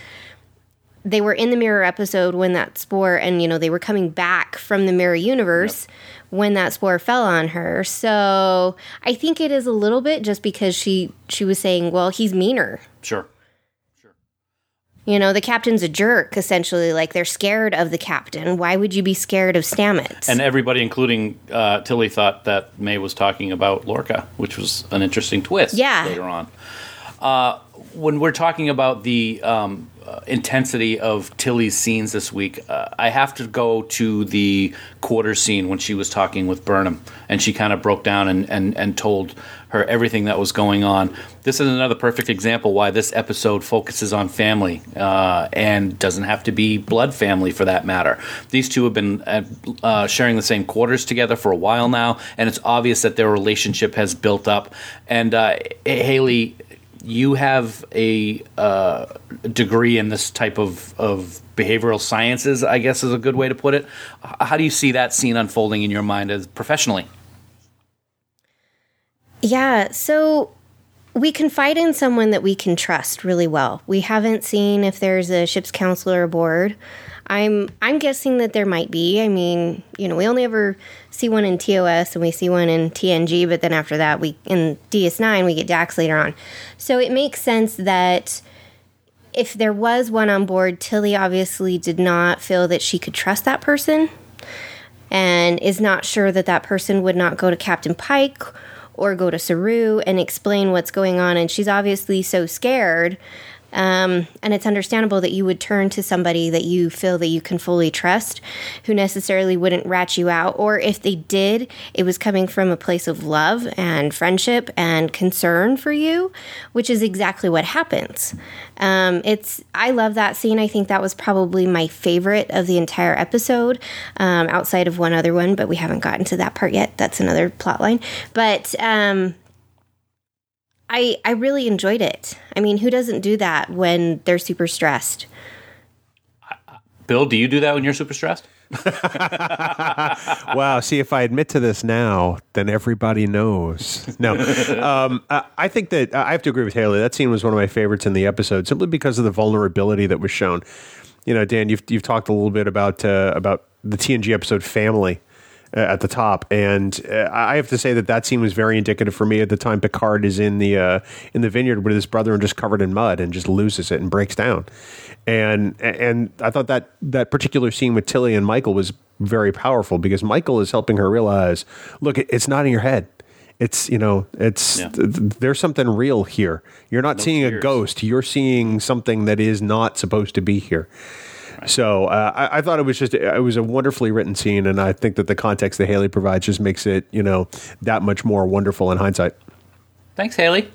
they were in the mirror episode when that spore, and you know, they were coming back from the mirror universe when that spore fell on her. So I think it is a little bit just because she she was saying, well, he's meaner. Sure. You know, the captain's a jerk, essentially. Like, they're scared of the captain. Why would you be scared of Stamets? And everybody, including uh, Tilly, thought that May was talking about Lorca, which was an interesting twist Yeah. later on. Uh, when we're talking about the um, uh, intensity of Tilly's scenes this week, uh, I have to go to the quarter scene when she was talking with Burnham, and she kind of broke down and, and, and told her everything that was going on. This is another perfect example why this episode focuses on family uh, and doesn't have to be blood family for that matter. These two have been uh, uh, sharing the same quarters together for a while now, and it's obvious that their relationship has built up. And uh, Hayley, you have a uh, degree in this type of, of behavioral sciences, I guess is a good way to put it. How do you see that scene unfolding in your mind as professionally? Yeah, so we confide in someone that we can trust really well. We haven't seen if there's a ship's counselor aboard. I'm I'm guessing that there might be. I mean, you know, we only ever see one in TOS and we see one in TNG, but then after that, we in DS9 we get Dax later on. So it makes sense that if there was one on board, Tilly obviously did not feel that she could trust that person and is not sure that that person would not go to Captain Pike or go to Saru and explain what's going on. And she's obviously so scared. Um, and it's understandable that you would turn to somebody that you feel that you can fully trust, who necessarily wouldn't rat you out. Or if they did, it was coming from a place of love and friendship and concern for you, which is exactly what happens. Um, it's I love that scene. I think that was probably my favorite of the entire episode, um, outside of one other one, but we haven't gotten to that part yet. That's another plot line. But um, I I really enjoyed it. I mean, who doesn't do that when they're super stressed? Bill, do you do that when you're super stressed? wow. See, if I admit to this now, then everybody knows. No, um, I, I think that I have to agree with Hayley. That scene was one of my favorites in the episode, simply because of the vulnerability that was shown. You know, Dan, you've you've talked a little bit about uh, about the TNG episode "Family." Uh, at the top, and uh, I have to say that that scene was very indicative for me at the time. Picard is in the uh, in the vineyard with his brother and just covered in mud and just loses it and breaks down, and and I thought that that particular scene with Tilly and Michael was very powerful because Michael is helping her realize, look, it's not in your head. It's you know, it's Yeah. th- th- there's something real here. You're not seeing a ghost. You're seeing something that is not supposed to be here. So uh, I, I thought it was just it was a wonderfully written scene, and I think that the context that Hayley provides just makes it you know that much more wonderful in hindsight. Thanks, Hayley.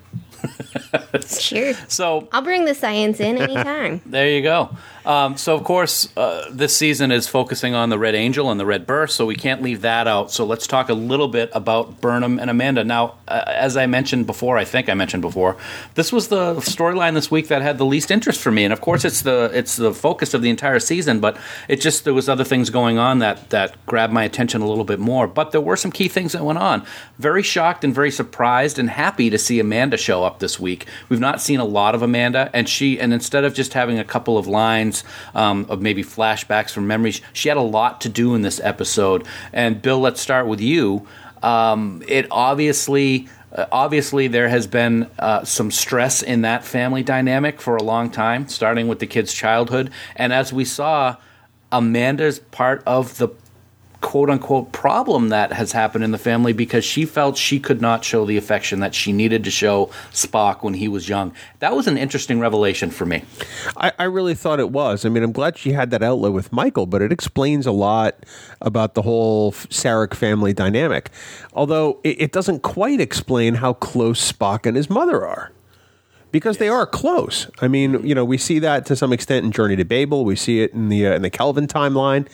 Sure. So I'll bring the science in anytime. There you go. Um, so, of course, uh, this season is focusing on the Red Angel and the Red Burst, so we can't leave that out. So, let's talk a little bit about Burnham and Amanda. Now, uh, as I mentioned before, I think I mentioned before, this was the storyline this week that had the least interest for me, and of course, it's the it's the focus of the entire season. But it just there was other things going on that that grabbed my attention a little bit more. But there were some key things that went on. Very shocked and very surprised and happy to see Amanda show up this week. We've not seen a lot of Amanda, and she and instead of just having a couple of lines um, of maybe flashbacks from memories, she had a lot to do in this episode. And Bill, let's start with you. Um, it obviously. Uh, obviously, there has been uh, some stress in that family dynamic for a long time, starting with the kid's childhood. And as we saw, Amanda's part of the quote unquote problem that has happened in the family because she felt she could not show the affection that she needed to show Spock when he was young. That was an interesting revelation for me. I, I really thought it was. I mean, I'm glad she had that outlet with Michael, but it explains a lot about the whole Sarek family dynamic. Although it, it doesn't quite explain how close Spock and his mother are. Because they are close. I mean, you know, we see that to some extent in Journey to Babel. We see it in the uh, in the Kelvin timeline.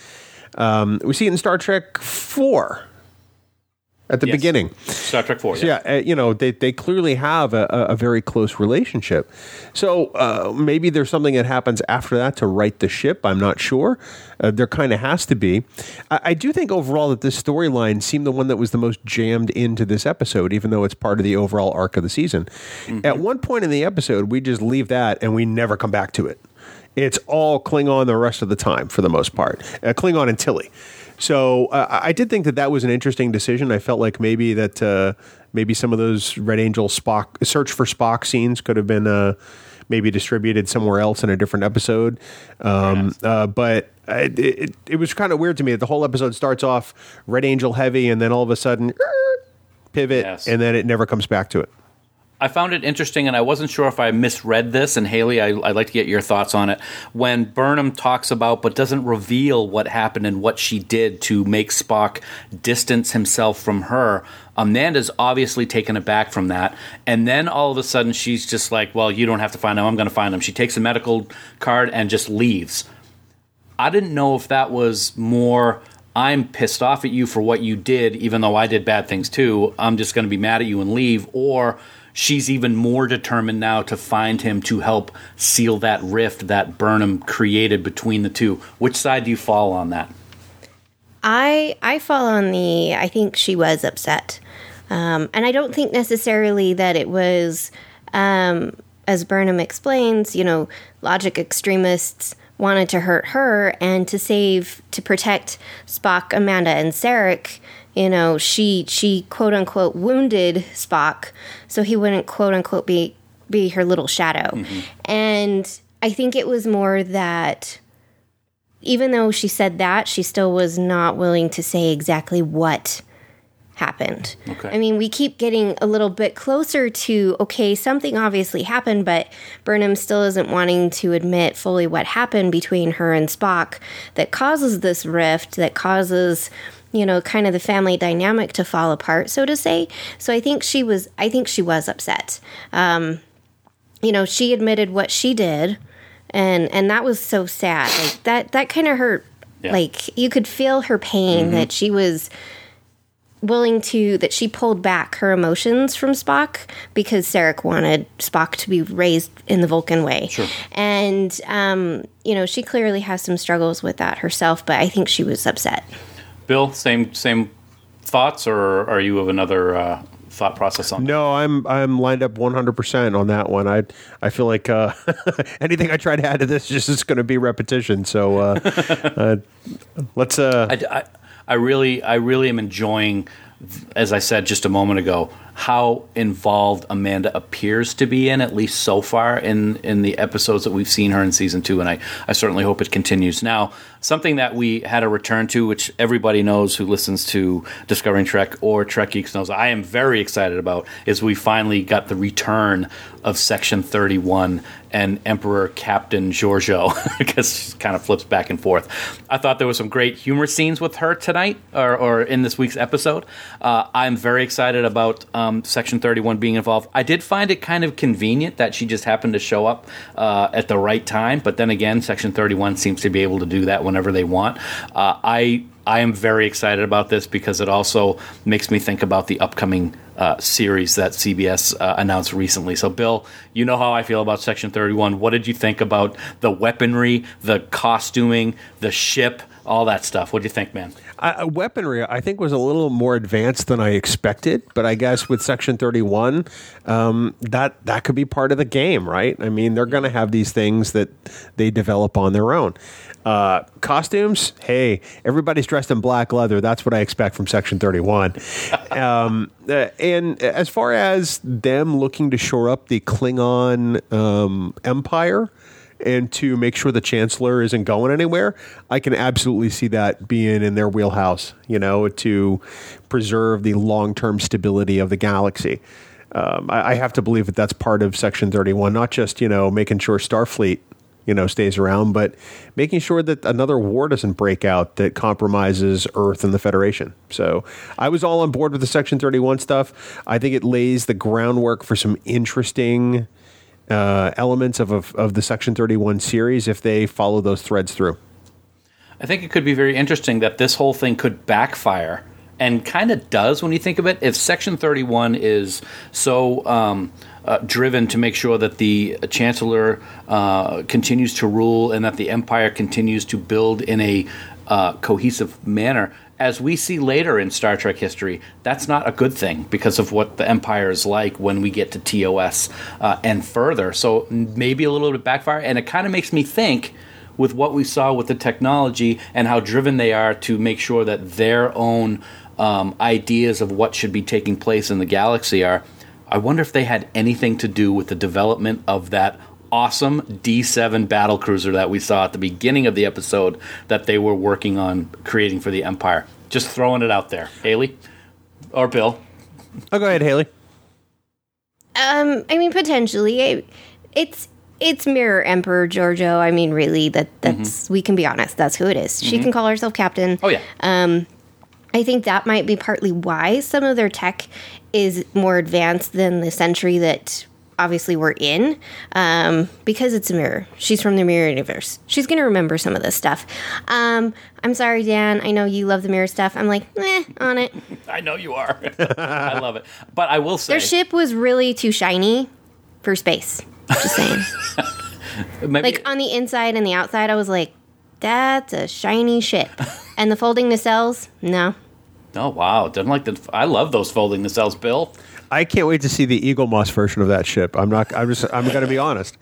Um, we see it in Star Trek Four at the Yes. beginning. Star Trek 4. So, yeah, uh, you know, they, they clearly have a, a very close relationship. So uh, maybe there's something that happens after that to right the ship. I'm not sure. Uh, there kind of has to be. I, I do think overall that this storyline seemed the one that was the most jammed into this episode, even though it's part of the overall arc of the season. At one point in the episode, we just leave that and we never come back to it. It's all Klingon the rest of the time for the most part. Uh, Klingon and Tilly. So uh, I did think that that was an interesting decision. I felt like maybe that uh, maybe some of those Red Angel Spock search for Spock scenes could have been uh, maybe distributed somewhere else in a different episode. Um, uh, but it, it, it was kind of weird to me that the whole episode starts off Red Angel heavy, and then all of a sudden pivot, Yes. and then it never comes back to it. I found it interesting, and I wasn't sure if I misread this. And Hayley, I, I'd like to get your thoughts on it. When Burnham talks about, but doesn't reveal what happened and what she did to make Spock distance himself from her, Amanda's obviously taken aback from that. And then all of a sudden, she's just like, "Well, you don't have to find him. I'm going to find him." She takes a medical card and just leaves. I didn't know if that was more I'm pissed off at you for what you did, even though I did bad things too. I'm just going to be mad at you and leave. Or she's even more determined now to find him to help seal that rift that Burnham created between the two. Which side do you fall on that? I I fall on the I think she was upset, um, and I don't think necessarily that it was, um, as Burnham explains. You know, logic extremists wanted to hurt her and to save to protect Spock, Amanda, and Sarek. You know, she she quote unquote wounded Spock so he wouldn't quote unquote be be her little shadow, mm-hmm. and I think it was more that even though she said that, she still was not willing to say exactly what happened. Okay. I mean, we keep getting a little bit closer to okay, something obviously happened, but Burnham still isn't wanting to admit fully what happened between her and Spock that causes this rift, that causes you know kind of the family dynamic to fall apart so to say so i think she was i think she was upset um you know she admitted what she did and and that was so sad like that that kind of hurt Yeah. like you could feel her pain that she was willing to that she pulled back her emotions from Spock because Sarek wanted Spock to be raised in the Vulcan way. Sure. And um, you know, she clearly has some struggles with that herself, but I think she was upset. Bill, same same thoughts, or are you of another uh, thought process on? No, I'm I'm lined up 100 percent on that one. I I feel like uh, anything I try to add to this just is going to be repetition. So uh, uh, let's uh, I, I, I really, I really am enjoying, as I said just a moment ago, how involved Amanda appears to be in, at least so far in in the episodes that we've seen her in season two, and I, I certainly hope it continues. Now, something that we had a return to, which everybody knows who listens to Discovering Trek or Trek Geeks knows, I am very excited about, is we finally got the return of Section 31 and Emperor Captain Georgiou, because she kind of flips back and forth. I thought there was some great humor scenes with her tonight, or, or in this week's episode. Uh, I'm very excited about um, Section 31 being involved. I did find it kind of convenient that she just happened to show up uh, at the right time, but then again, Section 31 seems to be able to do that whenever they want. Uh, I I am very excited about this because it also makes me think about the upcoming uh, series that CBS uh, announced recently. So, Bill, you know how I feel about Section 31. What did you think about the weaponry, the costuming, the ship, all that stuff? What do you think, man? Uh, weaponry, I think, was a little more advanced than I expected, but I guess with Section 31, um, that that could be part of the game, right? I mean, they're going to have these things that they develop on their own. Uh, costumes, hey, everybody's dressed in black leather. That's what I expect from Section 31. um, uh, and as far as them looking to shore up the Klingon um, empire, and to make sure the chancellor isn't going anywhere, I can absolutely see that being in their wheelhouse, you know, to preserve the long term stability of the galaxy. Um, I, I have to believe that that's part of Section 31, not just, you know, making sure Starfleet, you know, stays around, but making sure that another war doesn't break out that compromises Earth and the Federation. So I was all on board with the Section 31 stuff. I think it lays the groundwork for some interesting uh, elements of, of of the Section Thirty One series if they follow those threads through. I think it could be very interesting that this whole thing could backfire, and kind of does when you think of it. If Section 31 is so um, uh, driven to make sure that the Chancellor uh, continues to rule and that the Empire continues to build in a uh, cohesive manner, as we see later in Star Trek history, that's not a good thing because of what the Empire is like when we get to TOS uh, and further. So maybe a little bit backfire, and it kind of makes me think with what we saw with the technology and how driven they are to make sure that their own um, ideas of what should be taking place in the galaxy are. I wonder if they had anything to do with the development of that awesome D7 battle cruiser that we saw at the beginning of the episode that they were working on creating for the Empire. Just throwing it out there. Hayley or Bill? Oh, go ahead, Hayley. Um, I mean, potentially, it, it's it's Mirror Emperor Georgiou. I mean, really, that that's mm-hmm. we can be honest. That's who it is. She mm-hmm. can call herself Captain. Oh, yeah. Um, I think that might be partly why some of their tech is more advanced than the century that obviously we're in, um, because it's a mirror. She's from the mirror universe. She's gonna remember some of this stuff. Um, I'm sorry, Dan. I know you love the mirror stuff. I'm like, eh, on it. I know you are. I love it. But I will say. Their ship was really too shiny for space. Just saying. maybe, like on the inside and the outside, I was like, that's a shiny ship. And the folding nacelles, no. oh, wow. Doesn't like the. I love those folding nacelles, Bill. I can't wait to see the Eaglemoss version of that ship. I'm not. I'm just. I'm going to be honest.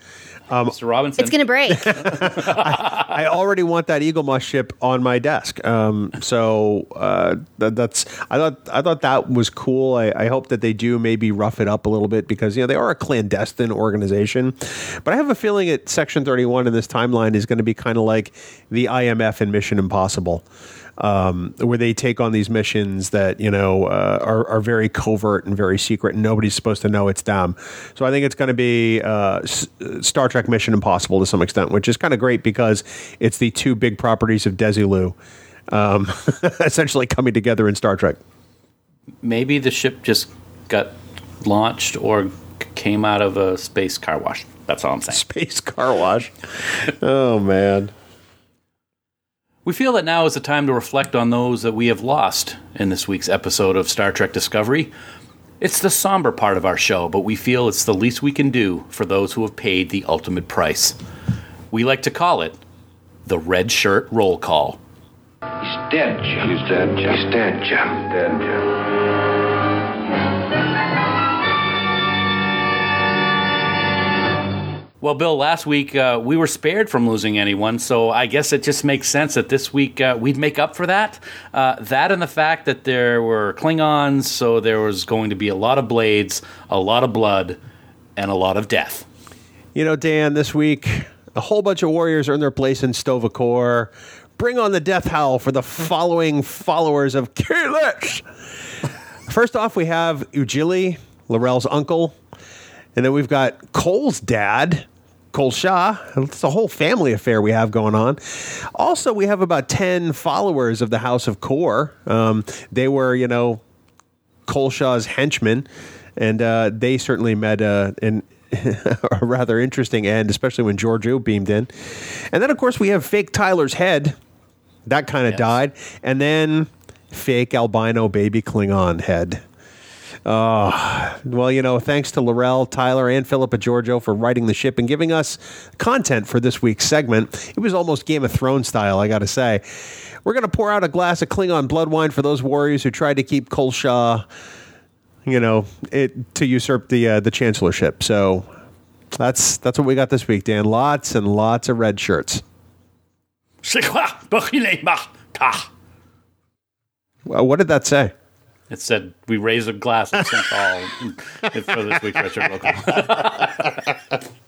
Mr. Robinson. It's gonna break. I already want that Eaglemoss ship on my desk. Um, so uh, that, that's. I thought. I thought that was cool. I, I hope that they do maybe rough it up a little bit because you know they are a clandestine organization. But I have a feeling that Section 31 in this timeline is going to be kind of like the IMF in Mission Impossible. Um, where they take on these missions that you know uh, are, are very covert and very secret, and nobody's supposed to know it's them. So I think it's going to be uh, S- Star Trek Mission Impossible to some extent, which is kind of great because it's the two big properties of Desilu um, essentially coming together in Star Trek. Maybe the ship just got launched or came out of a space car wash. That's all I'm saying. Space car wash. oh man. We feel that now is the time to reflect on those that we have lost in this week's episode of Star Trek Discovery. It's the somber part of our show, but we feel it's the least we can do for those who have paid the ultimate price. We like to call it the Red Shirt Roll Call. He's dead, Jim. He's dead, Jim. He's dead, Jim. Dead, Jim. Well, Bill, last week uh, we were spared from losing anyone, so I guess it just makes sense that this week uh, we'd make up for that. Uh, that and the fact that there were Klingons, so there was going to be a lot of blades, a lot of blood, and a lot of death. You know, Dan, this week, a whole bunch of warriors earn their place in Sto-vo-kor. Bring on the death howl for the following followers of Kahless. First off, we have Ujili, L'Rell's uncle. And then we've got Kol's dad, Kol Sha. It's a whole family affair we have going on. Also, we have about 10 followers of the House of Kor. Um, they were, you know, Kol Sha's henchmen, and uh, they certainly met uh, an, a rather interesting end, especially when Georgiou beamed in. And then, of course, we have fake Tyler's head. That kind of Yes. died. And then fake albino baby Klingon head. Oh, well, you know, thanks to L'Rell, Tyler, and Philippa Georgiou for writing the ship and giving us content for this week's segment. It was almost Game of Thrones style, I got to say. We're going to pour out a glass of Klingon blood wine for those warriors who tried to keep Kol Sha, you know, it, to usurp the uh, the chancellorship. So that's that's what we got this week, Dan. Lots and lots of red shirts. Well, what did that say? It said, We raise a glass St. Paul for this week's Retro Local.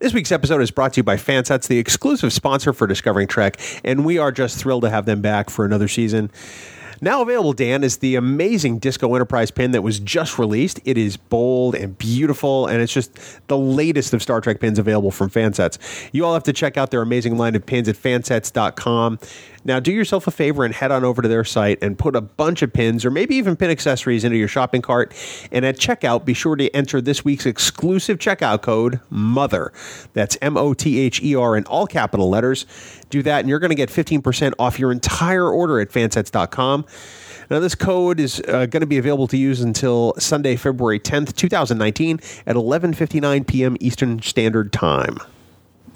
This week's episode is brought to you by Fansets, the exclusive sponsor for Discovering Trek, and we are just thrilled to have them back for another season. Now available, Dan, is the amazing Disco Enterprise pin that was just released. It is bold and beautiful, and it's just the latest of Star Trek pins available from Fansets. You all have to check out their amazing line of pins at fansets.com. Now, do yourself a favor and head on over to their site and put a bunch of pins or maybe even pin accessories into your shopping cart. And at checkout, be sure to enter this week's exclusive checkout code, MOTHER. That's M O T H E R in all capital letters. Do that, and you're going to get 15% off your entire order at fansets.com. Now, this code is uh, going to be available to use until Sunday, February 10th, 2019 at 11:59 p.m. Eastern Standard Time.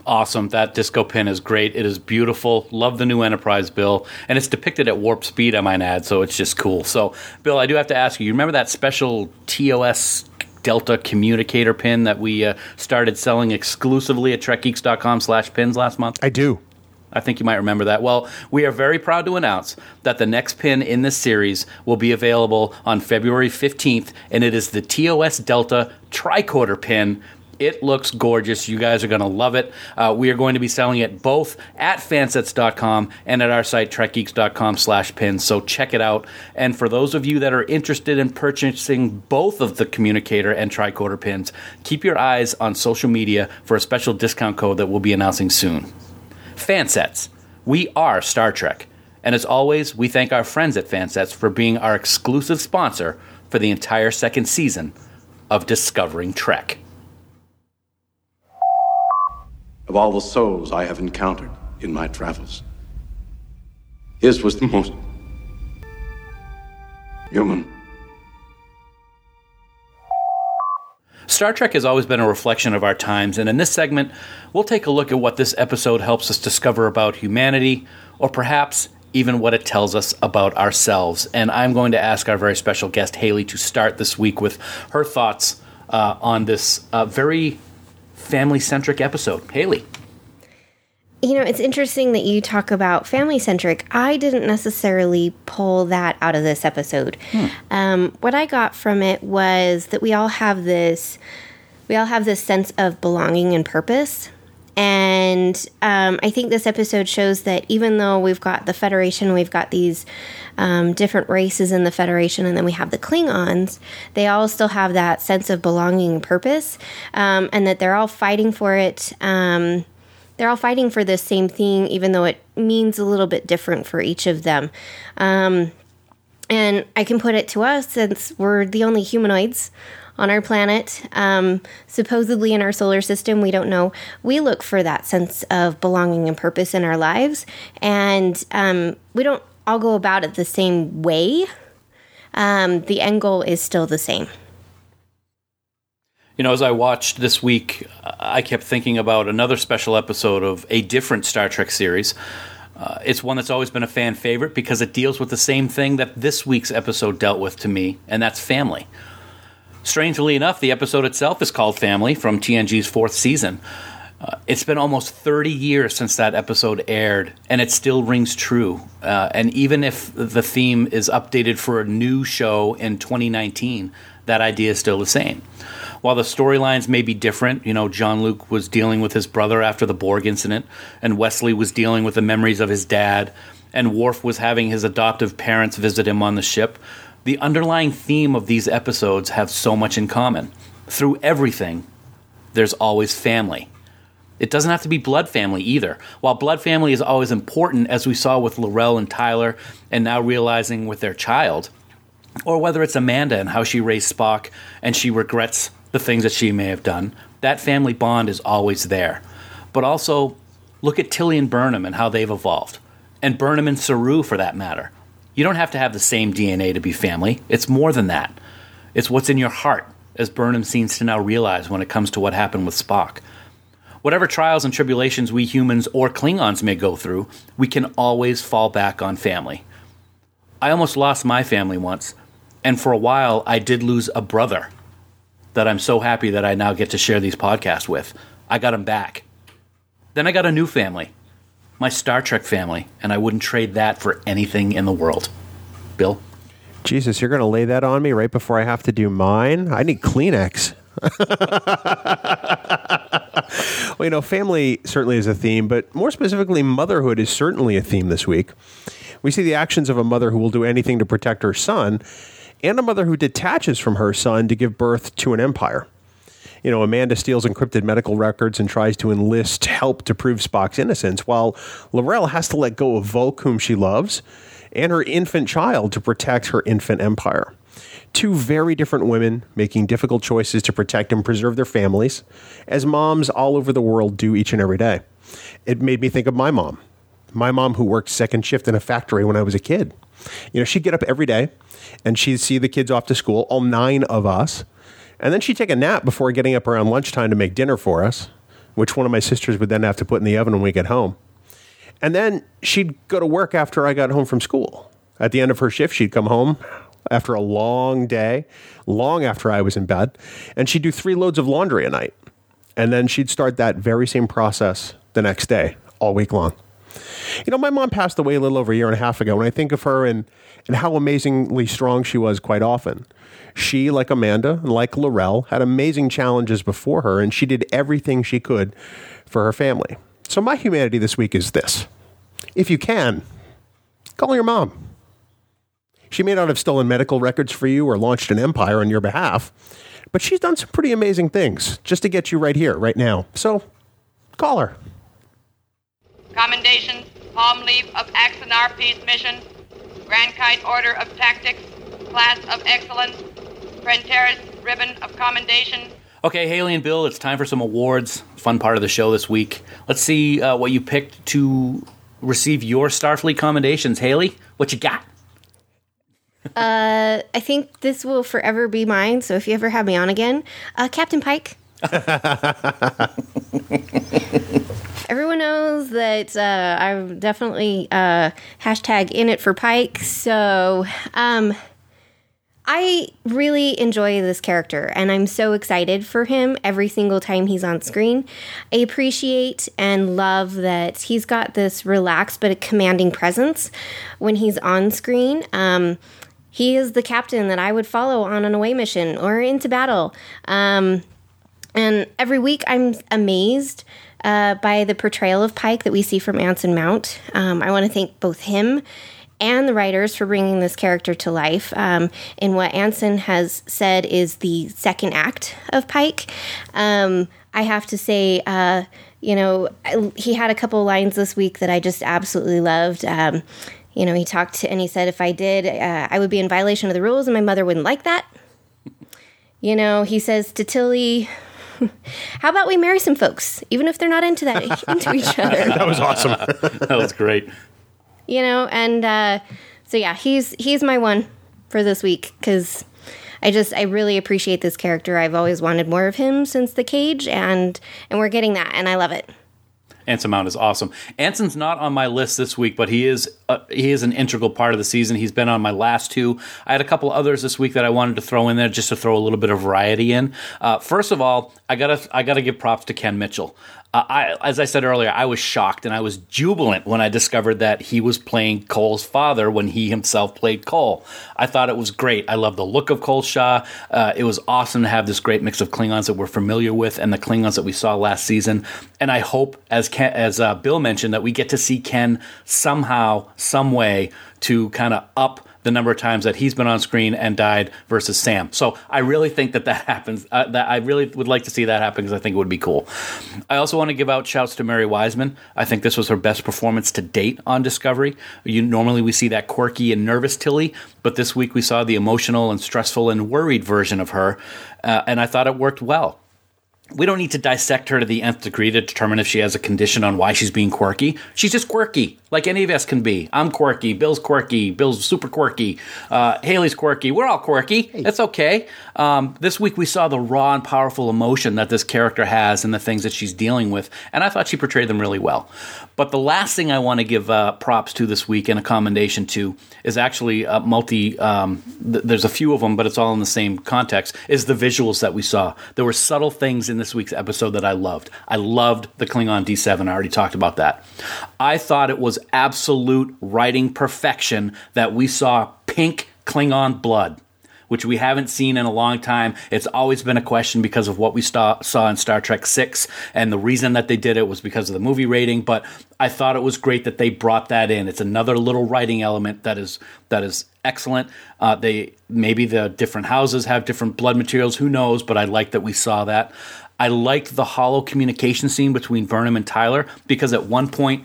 Awesome. That disco pin is great. It is beautiful. Love the new Enterprise, Bill. And it's depicted at warp speed, I might add, so it's just cool. So, Bill, I do have to ask you, you remember that special TOS Delta communicator pin that we uh, started selling exclusively at trekgeeks.com slash pins last month? I do. I think you might remember that. Well, we are very proud to announce that the next pin in this series will be available on February 15th, and it is the TOS Delta tricorder pin. It looks gorgeous. You guys are going to love it. Uh, we are going to be selling it both at fansets.com and at our site, trekgeeks.com slash pins. So check it out. And for those of you that are interested in purchasing both of the communicator and tricorder pins, keep your eyes on social media for a special discount code that we'll be announcing soon. Fansets. We are Star Trek. And as always, we thank our friends at Fansets for being our exclusive sponsor for the entire second season of Discovering Trek. of all the souls I have encountered in my travels. His was the most human. Star Trek has always been a reflection of our times, and in this segment, we'll take a look at what this episode helps us discover about humanity, or perhaps even what it tells us about ourselves. And I'm going to ask our very special guest, Hayley, to start this week with her thoughts uh, on this uh, very family centric episode. Hayley. You know, it's interesting that you talk about family centric. I didn't necessarily pull that out of this episode. Um, what I got from it was that we all have this, we all have this sense of belonging and purpose. And um, I think this episode shows that even though we've got the Federation, we've got these um, different races in the Federation, and then we have the Klingons, they all still have that sense of belonging and purpose, um, and that they're all fighting for it. Um, they're all fighting for the same thing, even though it means a little bit different for each of them. Um, and I can put it to us since we're the only humanoids on our planet, um, supposedly in our solar system, we don't know. We look for that sense of belonging and purpose in our lives, and um, we don't all go about it the same way. Um, the end goal is still the same. You know, as I watched this week, I kept thinking about another special episode of a different Star Trek series. Uh, it's one that's always been a fan favorite because it deals with the same thing that this week's episode dealt with to me, and that's family. Strangely enough, the episode itself is called Family from TNG's fourth season. Uh, it's been almost 30 years since that episode aired, and it still rings true. Uh, and even if the theme is updated for a new show in 2019, that idea is still the same. While the storylines may be different, you know, Jean-Luc was dealing with his brother after the Borg incident, and Wesley was dealing with the memories of his dad, and Worf was having his adoptive parents visit him on the ship. The underlying theme of these episodes have so much in common. Through everything, there's always family. It doesn't have to be blood family either. While blood family is always important, as we saw with L'Rell and Tyler, and now realizing with their child, or whether it's Amanda and how she raised Spock and she regrets the things that she may have done, that family bond is always there. But also, look at Tilly and Burnham and how they've evolved, and Burnham and Saru for that matter. You don't have to have the same DNA to be family. It's more than that. It's what's in your heart, as Burnham seems to now realize when it comes to what happened with Spock. Whatever trials and tribulations we humans or Klingons may go through, we can always fall back on family. I almost lost my family once, and for a while I did lose a brother that I'm so happy that I now get to share these podcasts with. I got them back. Then I got a new family, my Star Trek family, and I wouldn't trade that for anything in the world. Bill? Jesus, you're going to lay that on me right before I have to do mine? I need Kleenex. well, you know, family certainly is a theme, but more specifically, motherhood is certainly a theme this week. We see the actions of a mother who will do anything to protect her son, and a mother who detaches from her son to give birth to an empire. You know, Amanda steals encrypted medical records and tries to enlist help to prove Spock's innocence, while L'Rell has to let go of Voq, whom she loves, and her infant child to protect her infant empire. Two very different women making difficult choices to protect and preserve their families, as moms all over the world do each and every day. It made me think of my mom. My mom, who worked second shift in a factory when I was a kid. You know, she'd get up every day and she'd see the kids off to school, all nine of us. And then she'd take a nap before getting up around lunchtime to make dinner for us, which one of my sisters would then have to put in the oven when we get home. And then she'd go to work after I got home from school. At the end of her shift, she'd come home after a long day, long after I was in bed, and she'd do three loads of laundry a night. And then she'd start that very same process the next day, all week long. You know, my mom passed away a little over a year and a half ago, and I think of her and, and how amazingly strong she was quite often. She, like Amanda, and like L'Rell, had amazing challenges before her, and she did everything she could for her family. So, my humanity this week is this if you can, call your mom. She may not have stolen medical records for you or launched an empire on your behalf, but she's done some pretty amazing things just to get you right here, right now. So, call her. Commendations, palm leaf of Axanar Peace Mission, Grankite Order of Tactics, Class of Excellence, Prantares Ribbon of Commendation. Okay, Hayley and Bill, it's time for some awards. Fun part of the show this week. Let's see uh, what you picked to receive your Starfleet commendations. Hayley, what you got? Uh, I think this will forever be mine. So if you ever have me on again, uh, Captain Pike. Everyone knows that uh, I'm definitely uh, hashtag in it for Pike. So um, I really enjoy this character and I'm so excited for him every single time he's on screen. I appreciate and love that he's got this relaxed but commanding presence when he's on screen. Um, he is the captain that I would follow on an away mission or into battle. Um, and every week I'm amazed uh, by the portrayal of Pike that we see from Anson Mount. Um, I want to thank both him and the writers for bringing this character to life um, in what Anson has said is the second act of Pike. Um, I have to say, uh, you know, he had a couple lines this week that I just absolutely loved. Um, you know, he talked and he said, if I did, uh, I would be in violation of the rules, and my mother wouldn't like that. You know, he says to Tilly, how about we marry some folks, even if they're not into that into each other? That was awesome. that was great. You know, and uh, so yeah, he's he's my one for this week because I just I really appreciate this character. I've always wanted more of him since the cage, and and we're getting that, and I love it. Anson Mount is awesome. Anson's not on my list this week, but he is uh, he is an integral part of the season. He's been on my last two. I had a couple others this week that I wanted to throw in there just to throw a little bit of variety in. Uh, first of all, I gotta I gotta give props to Ken Mitchell. I, as I said earlier, I was shocked and I was jubilant when I discovered that he was playing Kol's father when he himself played Cole. I thought it was great. I love the look of Kol Sha. Uh, it was awesome to have this great mix of Klingons that we're familiar with and the Klingons that we saw last season. And I hope, as Ken, as uh, Bill mentioned, that we get to see Ken somehow, some way to kind of up the number of times that he's been on screen and died versus Sam. So I really think that that happens. Uh, that I really would like to see that happen because I think it would be cool. I also want to give out shouts to Mary Wiseman. I think this was her best performance to date on Discovery. You normally we see that quirky and nervous Tilly, but this week we saw the emotional and stressful and worried version of her, uh, and I thought it worked well we don't need to dissect her to the nth degree to determine if she has a condition on why she's being quirky. She's just quirky, like any of us can be. I'm quirky. Bill's quirky. Bill's super quirky. Uh, Hayley's quirky. We're all quirky. That's okay. Um, this week we saw the raw and powerful emotion that this character has and the things that she's dealing with, and I thought she portrayed them really well. But the last thing I want to give uh, props to this week and a commendation to is actually a multi. Um, th- there's a few of them, but it's all in the same context. Is the visuals that we saw. There were subtle things in this week's episode that I loved. I loved the Klingon D7. I already talked about that. I thought it was absolute writing perfection that we saw pink Klingon blood which we haven't seen in a long time. It's always been a question because of what we saw, in Star Trek 6, and the reason that they did it was because of the movie rating, but I thought it was great that they brought that in. It's another little writing element that is that is excellent. Uh, they maybe the different houses have different blood materials, who knows, but I like that we saw that. I liked the holo communication scene between Burnham and Tyler because at one point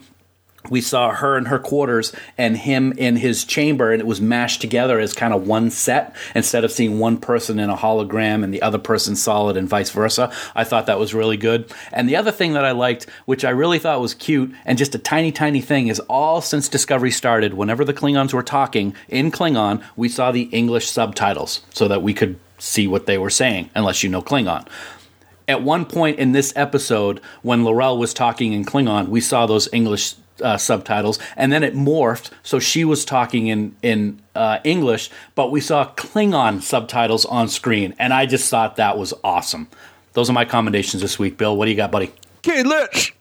we saw her in her quarters and him in his chamber, and it was mashed together as kind of one set instead of seeing one person in a hologram and the other person solid and vice versa. I thought that was really good. And the other thing that I liked, which I really thought was cute and just a tiny, tiny thing, is all since Discovery started, whenever the Klingons were talking in Klingon, we saw the English subtitles so that we could see what they were saying, unless you know Klingon at one point in this episode, when L'Rell was talking in Klingon, we saw those English uh, subtitles, and then it morphed. So she was talking in in uh, English, but we saw Klingon subtitles on screen, and I just thought that was awesome. Those are my commendations this week, Bill. What do you got, buddy? Kidlish.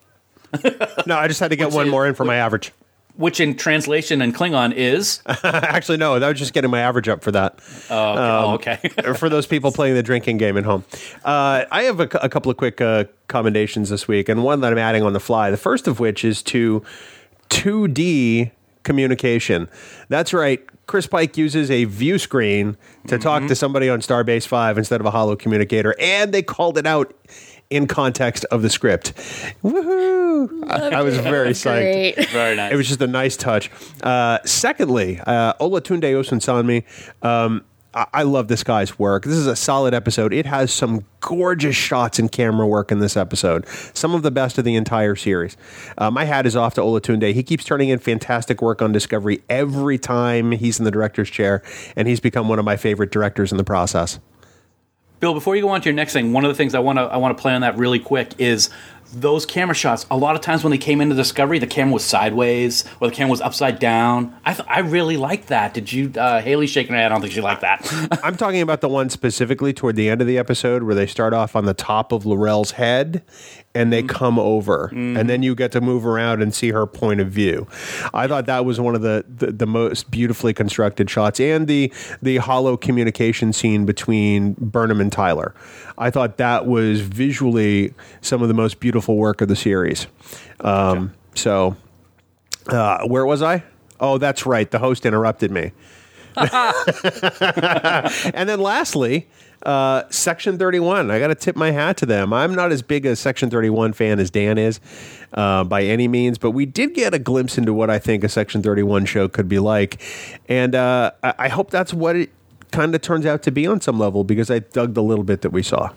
no, I just had to get one more in for my average. Which in translation and Klingon is actually no. That was just getting my average up for that. Oh, okay. Um, oh, okay. for those people playing the drinking game at home, uh, I have a, a, couple of quick uh, commendations this week, and one that I'm adding on the fly. The first of which is to 2D communication. That's right. Chris Pike uses a view screen to mm-hmm. talk to somebody on Starbase 5 instead of a holo communicator, and they called it out in context of the script. Woohoo! I, I, was very psyched. Great. Very nice. It was just a nice touch. Uh, secondly, uh, Olatunde Osunsanmi, um, I love this guy's work. This is a solid episode. It has some gorgeous shots and camera work in this episode. Some of the best of the entire series. Uh, my hat is off to Olatunde. He keeps turning in fantastic work on Discovery every time he's in the director's chair, and he's become one of my favorite directors in the process. Bill, before you go on to your next thing, one of the things I want to I want to play on that really quick is those camera shots, a lot of times when they came into Discovery, the camera was sideways or the camera was upside down. I th- I really liked that. Did you, uh, Hayley shaking her head? I don't think she liked that. I'm talking about the one specifically toward the end of the episode where they start off on the top of L'Rell's head and they mm-hmm. come over mm-hmm. and then you get to move around and see her point of view. I thought that was one of the, the, the most beautifully constructed shots and the the holo communication scene between Burnham and Tyler. I thought that was visually some of the most beautiful work of the series. Um, so, uh, where was I? Oh, that's right. The host interrupted me. and then lastly, uh, Section 31. I got to tip my hat to them. I'm not as big a Section 31 fan as Dan is uh, by any means, but we did get a glimpse into what I think a Section 31 show could be like. And uh, I hope that's what it kind of turns out to be on some level because I dug the little bit that we saw.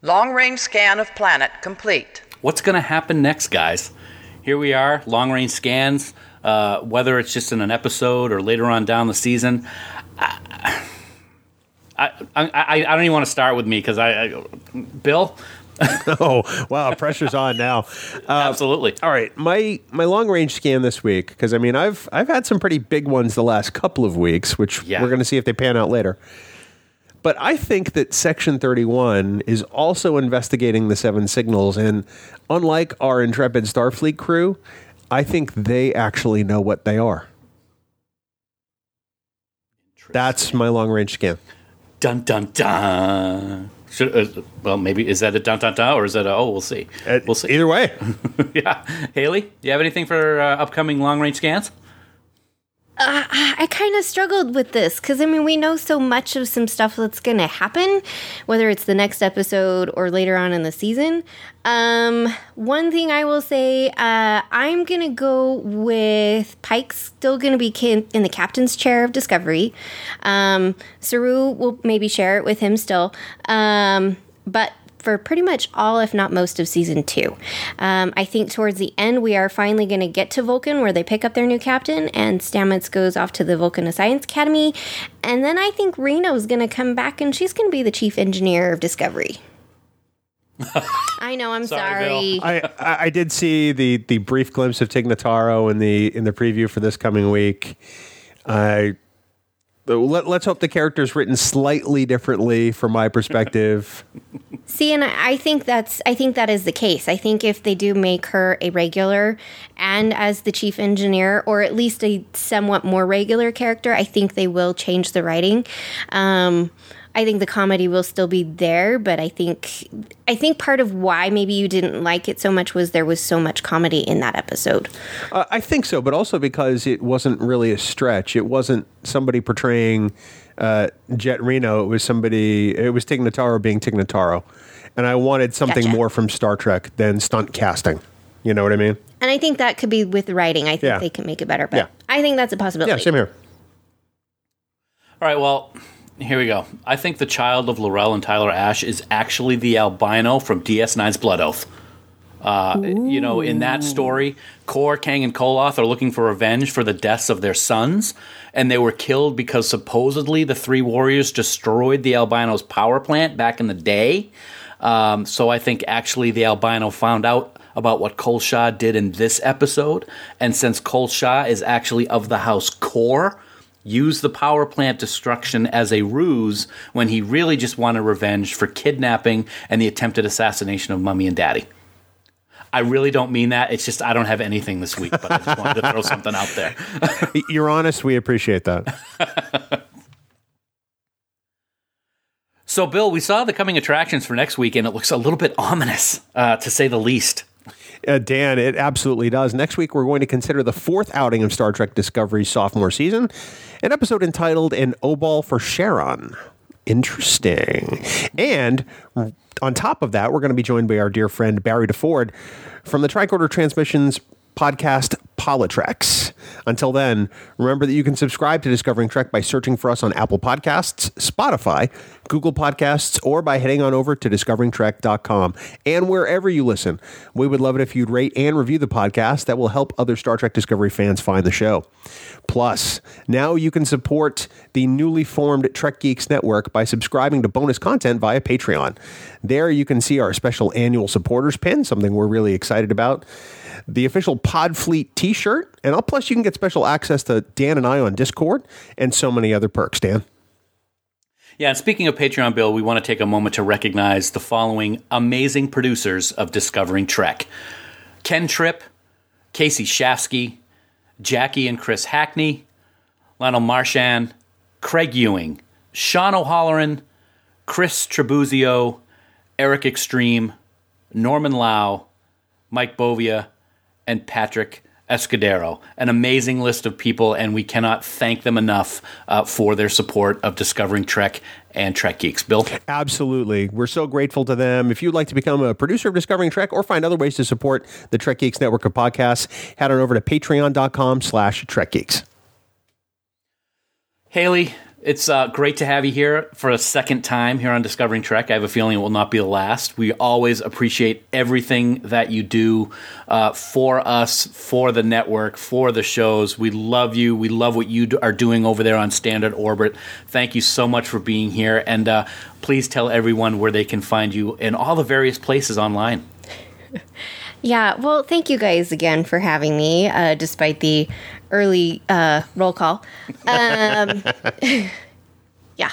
Long range scan of planet complete. What's going to happen next, guys? Here we are, long range scans, uh, whether it's just in an episode or later on down the season. I, I, I, I don't even want to start with me because I, I, Bill, oh, wow, pressure's on now. Um, Absolutely. All right, my my long range scan this week because I mean I've I've had some pretty big ones the last couple of weeks, which Yeah. we're going to see if they pan out later. But I think that Section 31 is also investigating the seven signals, and unlike our intrepid Starfleet crew, I think they actually know what they are. That's my long range scan. Dun dun dun. Should, uh, well, maybe is that a dun dun dun or is that a oh? We'll see. Uh, we'll see. Either way, yeah, Hayley, do you have anything for uh, upcoming long range scans? I kind of struggled with this because I mean we know so much of some stuff that's going to happen, whether it's the next episode or later on in the season. Um, one thing I will say, uh, I'm going to go with Pike's still going to be in the captain's chair of Discovery. Um, Saru will maybe share it with him still, um, but for pretty much all, if not most, of season two. Um, I think towards the end, we are finally going to get to Vulcan where they pick up their new captain, and Stamets goes off to the Vulcan Science Academy. And then I think Reno's going to come back and she's going to be the chief engineer of Discovery. I know, I'm Sorry, sorry. I, I I did see the the brief glimpse of Tig Notaro in the in the preview for this coming week. I let, let's hope the character's written slightly differently from my perspective. See, and I I think that's I think that is the case. I think if they do make her a regular and as the chief engineer, or at least a somewhat more regular character, I think they will change the writing. Um, I think the comedy will still be there, but I think I think part of why maybe you didn't like it so much was there was so much comedy in that episode. Uh, I think so, but also because it wasn't really a stretch. It wasn't somebody portraying uh, Jet Reno. It was somebody. It was Tig Notaro being Tig Notaro, and I wanted something Gotcha. more from Star Trek than stunt casting. You know what I mean? And I think that could be with writing. I think Yeah. they can make it better, but Yeah. I think that's a possibility. Yeah, same here. All right, well, here we go. I think the child of L'Rell and Tyler Ash is actually the albino from DS9's Blood Oath. Uh, you know, in that story, Kor, Kang, and Koloth are looking for revenge for the deaths of their sons, and they were killed because supposedly the three warriors destroyed the albino's power plant back in the day. Um, so I think actually the albino found out about what Kol Sha did in this episode, and since Kol Sha is actually of the house Kor, used the power plant destruction as a ruse when he really just wanted revenge for kidnapping and the attempted assassination of Mummy and Daddy. I really don't mean that. It's just I don't have anything this week, but I just wanted to throw something out there. You're honest. We appreciate that. So, Bill, we saw the coming attractions for next week, and it looks a little bit ominous, uh, to say the least. Uh, Dan, it absolutely does. Next week, we're going to consider the fourth outing of Star Trek Discovery's sophomore season, an episode entitled An Obol for Charon. Interesting. And on top of that, we're going to be joined by our dear friend Barry DeFord from the Tricorder Transmissions podcast Politrex. Until then, remember that you can subscribe to Discovering Trek by searching for us on Apple Podcasts, Spotify, Google Podcasts, or by heading on over to discoveringtrek.com and wherever you listen. We would love it if you'd rate and review the podcast. That will help other Star Trek Discovery fans find the show. Plus, now you can support the newly formed Trek Geeks Network by subscribing to bonus content via Patreon. There you can see our special annual supporters pin, something we're really excited about the official Podfleet t-shirt, and all plus you can get special access to Dan and I on Discord and so many other perks, Dan. Yeah, and speaking of Patreon, Bill, we want to take a moment to recognize the following amazing producers of Discovering Trek Ken Tripp, Casey Shafsky, Jackie and Chris Hackney, Lionel Marchand, Craig Ewing, Sean O'Halloran, Chris Trebuzio, Eric Extreme, Norman Lau, Mike Bovia, and Patrick Escudero. An amazing list of people, and we cannot thank them enough uh, for their support of Discovering Trek and Trek Geeks. Bill? Absolutely. We're so grateful to them. If you'd like to become a producer of Discovering Trek or find other ways to support the Trek Geeks network of podcasts, head on over to patreon.com slash Trek Geeks. Hayley, It's uh, great to have you here for a second time here on Discovering Trek. I have a feeling it will not be the last. We always appreciate everything that you do uh, for us, for the network, for the shows. We love you. We love what you are doing over there on Standard Orbit. Thank you so much for being here. And uh, please tell everyone where they can find you in all the various places online. Yeah, well, thank you guys again for having me, uh, despite the early uh, roll call. Um, yeah.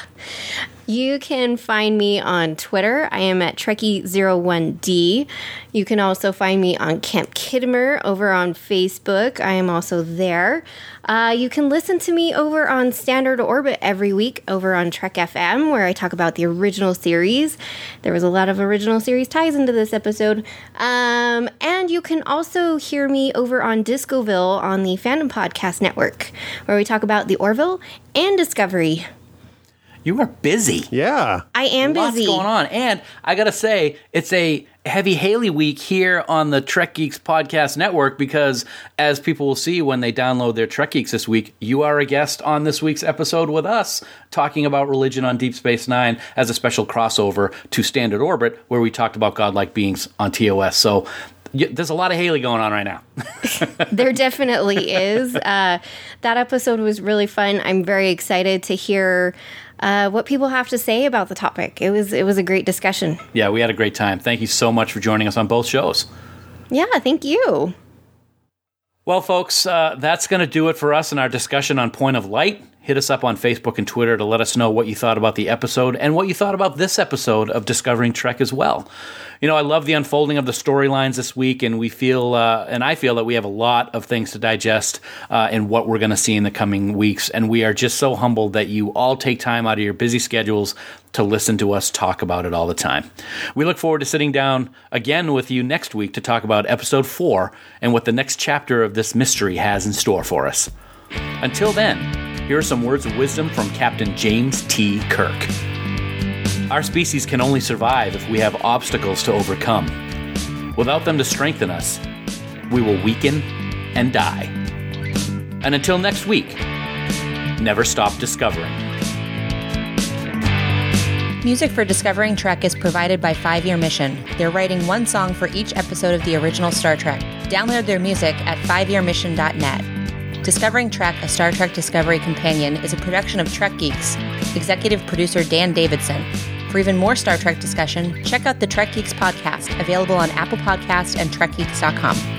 You can find me on Twitter. I am at Trekkie01D. You can also find me on Camp Khitomer over on Facebook. I am also there. Uh, you can listen to me over on Standard Orbit every week over on Trek FM, where I talk about the original series. There was a lot of original series ties into this episode. Um, and you can also hear me over on Discoville on the Fandom Podcast Network, where we talk about the Orville and Discovery. You are busy. Yeah. I am Lots busy. going on. And I got to say, it's a heavy Hayley week here on the Trek Geeks Podcast Network because, as people will see when they download their Trek Geeks this week, you are a guest on this week's episode with us talking about religion on Deep Space Nine as a special crossover to Standard Orbit, where we talked about godlike beings on TOS. So, y- there's a lot of Hayley going on right now. there definitely is. Uh, that episode was really fun. I'm very excited to hear uh, what people have to say about the topic. It was it was a great discussion. yeah, we had a great time. Thank you so much for joining us on both shows. Yeah, thank you. Well, folks, uh, that's going to do it for us in our discussion on Point of Light. Hit us up on Facebook and Twitter to let us know what you thought about the episode and what you thought about this episode of Discovering Trek as well. You know, I love the unfolding of the storylines this week, and we feel, uh, and I feel that we have a lot of things to digest uh, in what we're going to see in the coming weeks. And we are just so humbled that you all take time out of your busy schedules to listen to us talk about it all the time. We look forward to sitting down again with you next week to talk about episode four and what the next chapter of this mystery has in store for us. Until then, here are some words of wisdom from Captain James T. Kirk. Our species can only survive if we have obstacles to overcome. Without them to strengthen us, we will weaken and die. And until next week, never stop discovering. Music for Discovering Trek is provided by Five Year Mission. They're writing one song for each episode of the original Star Trek. Download their music at fiveyearmission.net. Discovering Trek, a Star Trek Discovery companion, is a production of Trek Geeks. Executive producer Dan Davidson. For even more Star Trek discussion, check out the Trek Geeks podcast, available on Apple Podcasts and TrekGeeks.com.